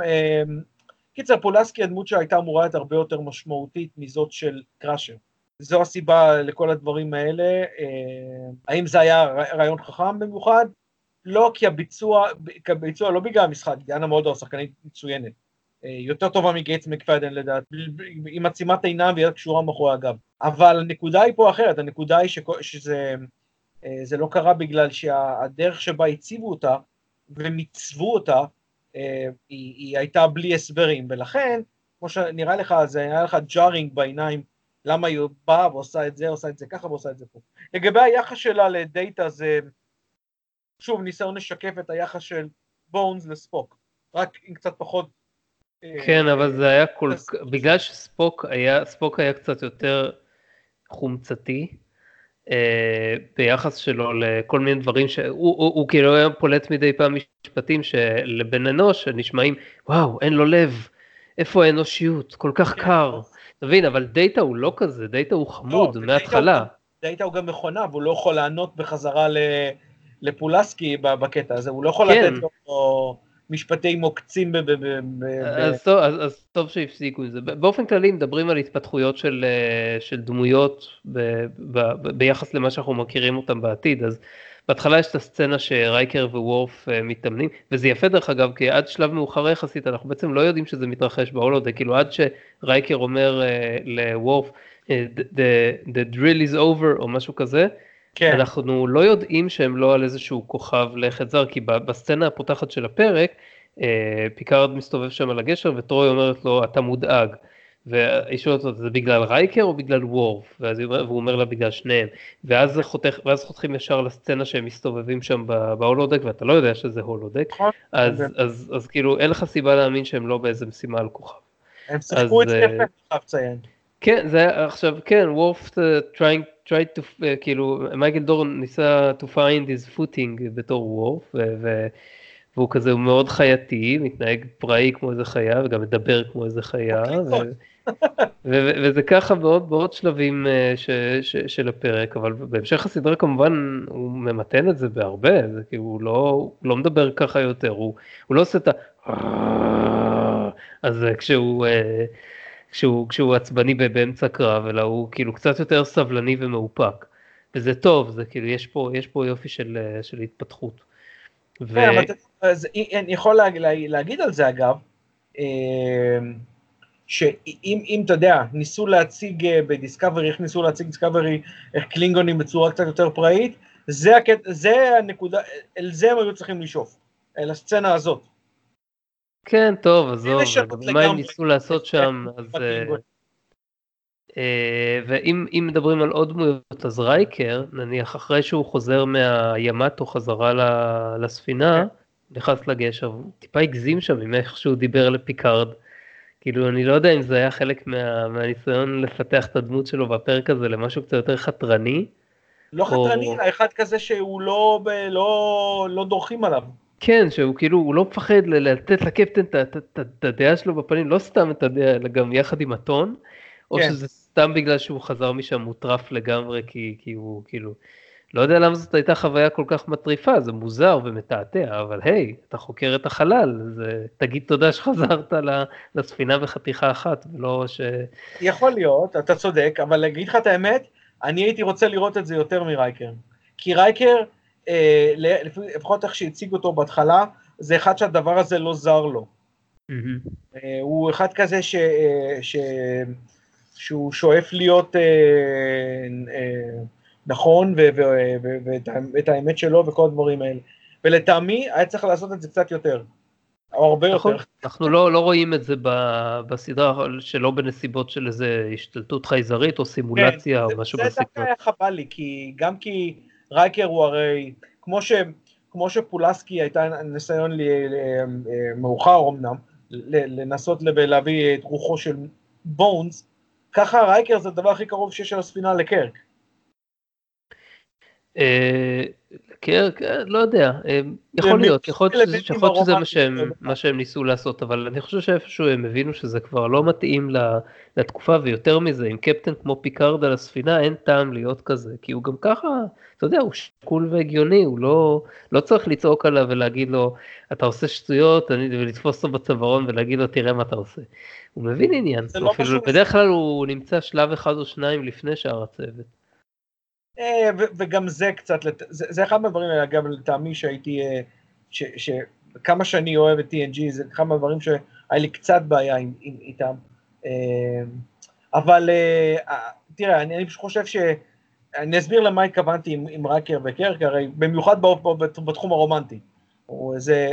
קיצר פולסקי הדמות שהייתה אמורה להיות הרבה יותר משמעותית מזאת של קראשר. זו הסיבה לכל הדברים האלה. האם זה היה רעיון חכם במיוחד? לא, כי הביצוע, כי הביצוע לא בגלל המשחק, דיאנה מולדור שחקנית מצוינת. יותר טובה מגייטס מקפדן לדעת, עם עצימת עיניים ויד קשורה מאחורי הגב. אבל הנקודה היא פה אחרת, הנקודה היא שזה זה לא קרה בגלל שהדרך שבה הציבו אותה ומיצבו אותה, היא, היא הייתה בלי הסברים, ולכן, כמו שנראה לך, זה היה לך ג'ארינג בעיניים, למה היא באה ועושה את זה, עושה את זה ככה ועושה את זה פה. לגבי היחס שלה לדאטה זה, שוב, ניסיון לשקף את היחס של בונס לספוק, רק עם קצת פחות
כן, אבל זה היה כל כך, בגלל שספוק היה, ספוק היה קצת יותר חומצתי, אה, ביחס שלו לכל מיני דברים שהוא הוא, הוא כאילו היה פולט מדי פעם משפטים שלבן אנוש נשמעים, וואו, אין לו לב, איפה האנושיות, כל כך כן. תבין, אבל דאטה הוא לא כזה, דאטה הוא חמוד לא, מההתחלה.
דאטה הוא גם מכונה, והוא לא יכול לענות בחזרה לפולאסקי בקטע הזה, הוא לא יכול כן. לתת לו... משפטים עוקצים ב... ב, ב, ב
אז, טוב, אז, אז טוב שהפסיקו את זה. באופן כללי מדברים על התפתחויות של, אה, של דמויות ב, ב, ב, ביחס למה שאנחנו מכירים אותם בעתיד, אז בהתחלה יש את הסצנה שרייקר ווורף אה, מתאמנים, וזה יפה דרך אגב, כי עד שלב מאוחר יחסית אנחנו בעצם לא יודעים שזה מתרחש ב holodeck, כאילו עד שרייקר אומר אה, לוורף, אה, the, the drill is over או משהו כזה, כן. אנחנו לא יודעים שהם לא על איזשהו כוכב לכת זר, כי בסצנה הפותחת של הפרק, אה, פיקארד מסתובב שם על הגשר וטרוי אומרת לו אתה מודאג. והיא שואלת אותו זה בגלל רייקר או בגלל וורף ואז הוא אומר לה בגלל שניהם ואז, חותך, ואז חותכים ישר לסצנה שהם מסתובבים שם ב holodeck ואתה לא יודע שזה holodeck נכון. אז, אז, אז, אז כאילו אין לך סיבה להאמין שהם לא באיזה משימה על כוכב.
הם שיחקו את זה יפה, חייב לציין.
כן זה עכשיו כן וורף uh, trying tried to, uh, כאילו, מייקל דורן ניסה to find his footing בתור וורף, והוא כזה, הוא מאוד חייתי, מתנהג פראי כמו איזה חיה, וגם מדבר כמו איזה חיה, וזה ככה בעוד, בעוד שלבים uh, ש, ש, של הפרק, אבל בהמשך הסדרה כמובן הוא ממתן את זה בהרבה, זה כאילו הוא לא, הוא לא מדבר ככה יותר, הוא, הוא לא עושה את ה... אז כשהוא... Uh, כשהוא, כשהוא עצבני באמצע קרב, אלא הוא כאילו קצת יותר סבלני ומאופק. וזה טוב, זה כאילו, יש פה, יש פה יופי של, של התפתחות.
ו... כן, אבל אז אני יכול לה, לה, להגיד על זה אגב, אמ, שאם אתה יודע, ניסו להציג אה, בדיסקאברי, איך ניסו להציג דיסקאברי, איך קלינגונים בצורה קצת יותר פראית, זה, הקט, זה הנקודה, אל זה הם היו צריכים לשאוף, אל הסצנה הזאת.
כן, טוב, עזוב, מה הם ניסו לעשות שם, אז... אה, אה, ואם מדברים על עוד דמויות, אז רייקר, נניח אחרי שהוא חוזר מהימטו חזרה לספינה, כן. נכנס לגשר, הוא טיפה הגזים שם עם איך שהוא דיבר לפיקארד. כאילו, אני לא יודע אם זה היה חלק מה, מהניסיון לפתח את הדמות שלו בפרק הזה למשהו קצת יותר חתרני.
לא או... חתרני, אלא אחד כזה שהוא לא, לא, לא דורכים עליו.
כן, שהוא כאילו, הוא לא מפחד לתת לקפטן את הדעה שלו בפנים, לא סתם את הדעה, אלא גם יחד עם הטון, או כן. שזה סתם בגלל שהוא חזר משם מוטרף לגמרי, כי, כי הוא כאילו, לא יודע למה זאת הייתה חוויה כל כך מטריפה, זה מוזר ומתעתע, אבל היי, אתה חוקר את החלל, זה, תגיד תודה שחזרת לספינה בחתיכה אחת, ולא ש...
יכול להיות, אתה צודק, אבל להגיד לך את האמת, אני הייתי רוצה לראות את זה יותר מרייקר. כי רייקר, אה, לפחות איך שהציג אותו בהתחלה, זה אחד שהדבר הזה לא זר לו. Mm-hmm. הוא אחד כזה ש, אה, ש, שהוא שואף להיות נכון ואת האמת שלו וכל הדברים האלה. ולטעמי היה צריך לעשות את זה קצת יותר. או הרבה נכון, יותר.
אנחנו לא, לא רואים את זה בסדרה שלא בנסיבות של איזה השתלטות חייזרית או סימולציה כן, או משהו בסגנון.
זה דווקא היה חבל לי, כי גם כי רייקר הוא הרי, כמו, ש, כמו שפולסקי הייתה ניסיון לי, מאוחר אמנם, לנסות להביא את רוחו של בונס, ככה רייקר זה הדבר הכי קרוב שיש על הספינה לקרק.
אה, קירק, אה, לא יודע, אה, יכול להיות, יכול להיות שזה מה שהם ניסו לעשות, אבל אני חושב שאיפשהו הם הבינו שזה כבר לא מתאים לתקופה, ויותר מזה, עם קפטן כמו פיקארד על הספינה, אין טעם להיות כזה, כי הוא גם ככה, אתה יודע, הוא שקול והגיוני, הוא לא, לא צריך לצעוק עליו ולהגיד לו, אתה עושה שטויות, ולתפוס אותו בצווארון ולהגיד לו, תראה מה אתה עושה. הוא מבין עניין, לא בדרך כלל הוא נמצא שלב אחד או שניים לפני שאר הצוות.
אה, וגם זה קצת, זה אחד מהדברים האלה, אגב, לטעמי שהייתי, אה, שכמה שאני אוהב את TNG, זה אחד מהדברים שהיה לי קצת בעיה איתם. אה, אבל תראה, אני פשוט חושב ש... אני אסביר למה התכוונתי עם, עם ראקר וקרק, הרי במיוחד בתחום הרומנטי. הוא איזה,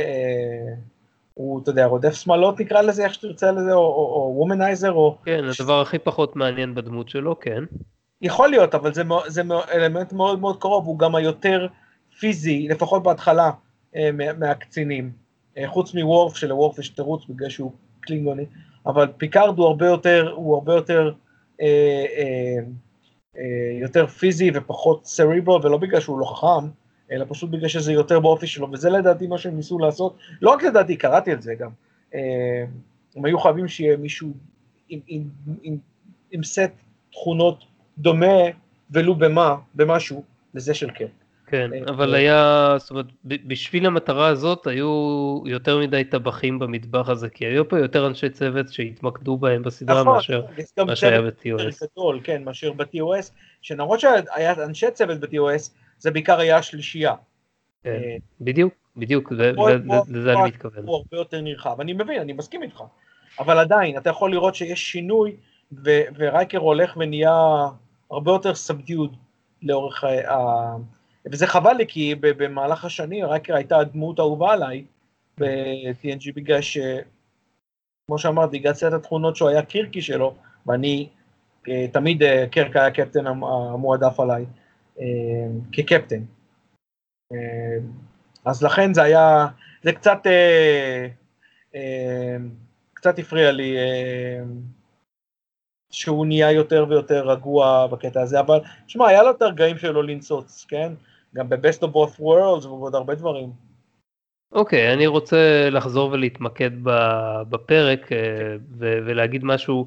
הוא, אתה יודע, רודף שמאלות נקרא לזה, איך שתרצה לזה, או וומנייזר, או...
כן, הדבר הכי פחות מעניין בדמות שלו, כן.
יכול להיות, אבל זה, זה אלמנט מאוד מאוד קרוב, הוא גם היותר פיזי, לפחות בהתחלה, אה, מהקצינים. אה, חוץ מוורף, שלוורף יש תירוץ בגלל שהוא קלינגוני, אבל פיקארד הוא הרבה יותר, הוא הרבה יותר, אה, אה, אה, יותר פיזי ופחות cerebral, ולא בגלל שהוא לא חכם, אלא פשוט בגלל שזה יותר באופי שלו, וזה לדעתי מה שהם ניסו לעשות, לא רק לדעתי, קראתי את זה גם, אה, הם היו חייבים שיהיה מישהו עם, עם, עם, עם סט תכונות דומה ולו במה, במשהו, לזה של קרק.
כן, אה, אבל אה, היה, זאת אומרת, בשביל המטרה הזאת היו יותר מדי טבחים במטבח הזה, כי היו פה יותר אנשי צוות שהתמקדו בהם בסדרה נכון, מאשר מה שהיה ב-TOS.
גדול, כן, מאשר ב-TOS, שנראות שהיה אנשי צוות ב-TOS, זה בעיקר היה השלישייה.
כן, אה, בדיוק, בדיוק, לזה אני מתכוון.
הוא הרבה יותר נרחב, אני מבין, אני מסכים איתך, אבל עדיין, אתה יכול לראות שיש שינוי, ורייקר הולך ונהיה... הרבה יותר סבדיוד לאורך ה... וזה חבל לי, כי במהלך השנים רייקר הייתה הדמות האהובה עליי ב-TNG, בגלל ש... כמו שאמרתי, הגעתי את התכונות שהוא היה קירקי שלו, ואני, אה, תמיד אה, קרק היה הקפטן המועדף עליי, אה, כקפטן. אז לכן זה היה, זה קצת, קצת הפריע לי שהוא נהיה יותר ויותר רגוע בקטע הזה, אבל שמע, היה לו את הרגעים שלו לנצוץ, כן? גם ב-Best of Both Worlds ועוד הרבה דברים.
אוקיי, okay, אני רוצה לחזור ולהתמקד בפרק אה, ולהגיד משהו.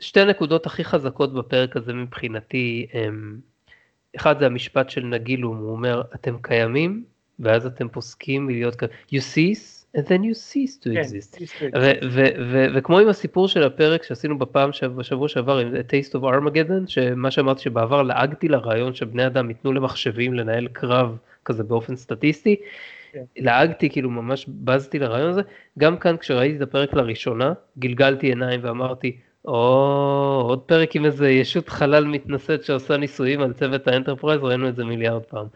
שתי הנקודות הכי חזקות בפרק הזה מבחינתי הם, אחד זה המשפט של נגילום, הוא אומר, אתם קיימים, ואז אתם פוסקים מלהיות כאן. You cease then you cease to כן, exist. וכמו עם הסיפור של הפרק שעשינו בפעם בשבוע שעבר עם Taste of Armageddon, שמה שאמרתי שבעבר לעגתי לרעיון שבני אדם ייתנו למחשבים לנהל קרב כזה באופן סטטיסטי, כן. לעגתי כאילו ממש בזתי לרעיון הזה, גם כאן כשראיתי את הפרק לראשונה גלגלתי עיניים ואמרתי או עוד פרק עם איזה ישות חלל מתנשאת שעושה ניסויים על צוות האנטרפרייז ראינו את זה מיליארד פעם.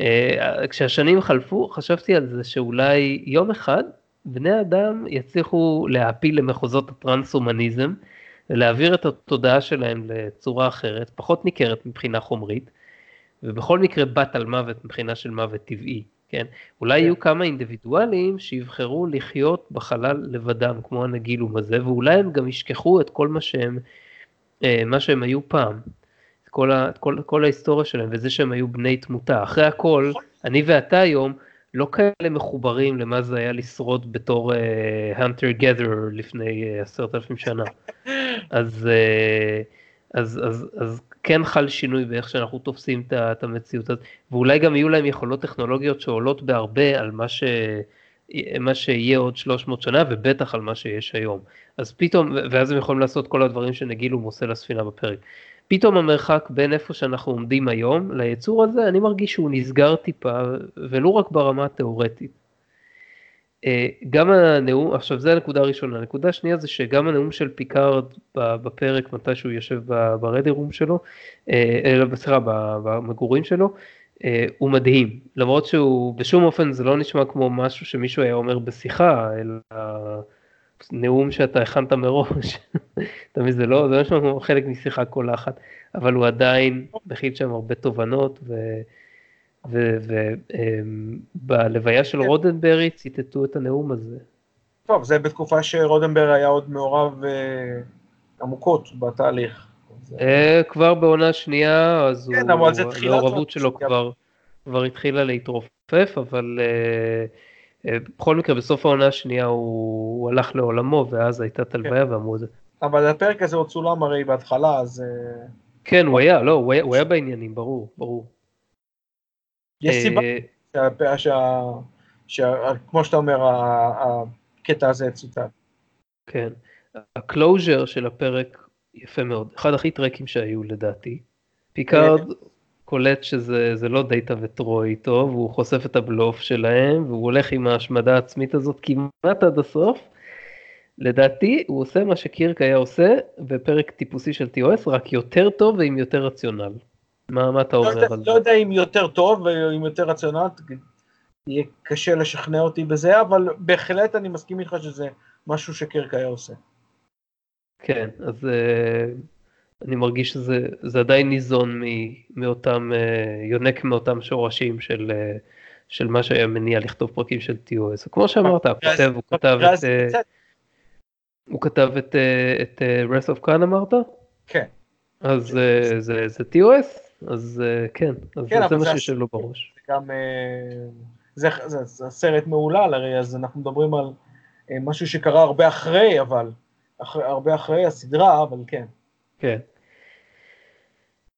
אה, כשהשנים חלפו חשבתי על זה שאולי יום אחד בני אדם יצליחו להעפיל למחוזות הטרנס-הומניזם ולהעביר את התודעה שלהם לצורה אחרת, פחות ניכרת מבחינה חומרית, ובכל מקרה בת על מוות מבחינה של מוות טבעי, כן? אולי כן. יהיו כמה אינדיבידואלים שיבחרו לחיות בחלל לבדם, כמו הנגילום הזה, ואולי הם גם ישכחו את כל מה שהם, אה, מה שהם היו פעם. כל, ה, כל, כל ההיסטוריה שלהם וזה שהם היו בני תמותה. אחרי הכל, אני ואתה היום לא כאלה מחוברים למה זה היה לשרוד בתור הנטר uh, גת'ר לפני עשרת uh, אלפים שנה. אז, uh, אז, אז, אז כן חל שינוי באיך שאנחנו תופסים את המציאות הזאת, ואולי גם יהיו להם יכולות טכנולוגיות שעולות בהרבה על מה, ש, מה שיהיה עוד 300 שנה, ובטח על מה שיש היום. אז פתאום, ואז הם יכולים לעשות כל הדברים שנגילום עושה לספינה בפרק. פתאום המרחק בין איפה שאנחנו עומדים היום ליצור הזה, אני מרגיש שהוא נסגר טיפה, ולא רק ברמה התיאורטית. אה, גם הנאום, עכשיו זה הנקודה הראשונה, הנקודה השנייה זה שגם הנאום של פיקארד בפרק מתי שהוא יושב ב ready room שלו, אה, אלא סליחה במגורים שלו, אה, הוא מדהים, למרות שהוא בשום אופן זה לא נשמע כמו משהו שמישהו היה אומר בשיחה, אלא נאום שאתה הכנת מראש, אתה מבין, זה לא, זה לא נשמע כמו חלק משיחה קולחת, אבל הוא עדיין מכיל שם הרבה תובנות, ובלוויה של כן. רודנברי ציטטו את הנאום הזה.
טוב, זה בתקופה שרודנברי היה עוד מעורב אה, עמוקות בתהליך.
אה, כבר בעונה שנייה, אז כן, המעורבות שלו כבר, כבר התחילה להתרופף, אבל אה, בכל מקרה בסוף העונה השנייה הוא, הוא הלך לעולמו, ואז הייתה את הלוויה כן. ואמרו את זה.
אבל הפרק הזה הוא צולם הרי בהתחלה, אז...
כן, הוא היה, לא, הוא היה, הוא היה בעניינים, ברור, ברור.
יש סיבה כמו שאתה אומר, הקטע הזה צוטט.
כן. ה closure של הפרק יפה מאוד, אחד הכי טרקיים שהיו לדעתי. פיקארד קולט שזה לא דאטה וטרוי טוב, הוא חושף את הבלוף שלהם, והוא הולך עם ההשמדה העצמית הזאת כמעט עד הסוף. לדעתי הוא עושה מה שקירק היה עושה בפרק טיפוסי של TOS, רק יותר טוב ועם יותר רציונל. מה, מה אתה לא אומר
על זה? לא יודע אם יותר טוב ועם יותר רציונל, יהיה קשה לשכנע אותי בזה, אבל בהחלט אני מסכים איתך שזה משהו שקירק היה עושה.
כן, אז uh, אני מרגיש שזה עדיין ניזון מאותם, uh, יונק מאותם שורשים של, uh, של מה שהיה מניע לכתוב פרקים של TOS. כמו שאמרת, הוא כותב, הוא כתב את... הוא כתב את, את Rest of Khan אמרת?
כן.
אז זה, זה, זה TOS? אז כן, אז כן, זה מה שיש לו בראש.
גם, זה, זה, זה סרט מהולל הרי, אז אנחנו מדברים על משהו שקרה הרבה אחרי, אבל אחרי, הרבה אחרי הסדרה, אבל כן.
כן.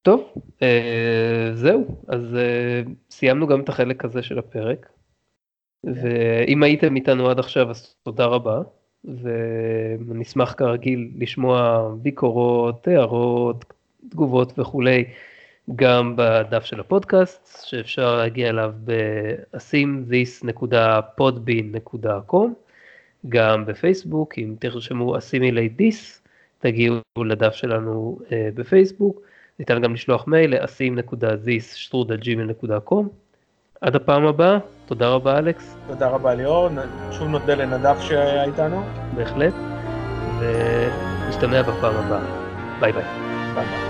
טוב, אה, זהו, אז אה, סיימנו גם את החלק הזה של הפרק. כן. ואם הייתם איתנו עד עכשיו, אז תודה רבה. ונשמח כרגיל לשמוע ביקורות, הערות, תגובות וכולי, גם בדף של הפודקאסט, שאפשר להגיע אליו ב-asimthis.podbean.com. גם בפייסבוק, אם תרשמו Assimilate This, תגיעו לדף שלנו אה, בפייסבוק, ניתן גם לשלוח מייל ל-asim.this.gmail.com. עד הפעם הבאה, תודה רבה אלכס.
תודה רבה ליאור, שוב נודה לנדב שהיה איתנו.
בהחלט, ונשתמע בפעם הבאה. ביי ביי. ביי ביי.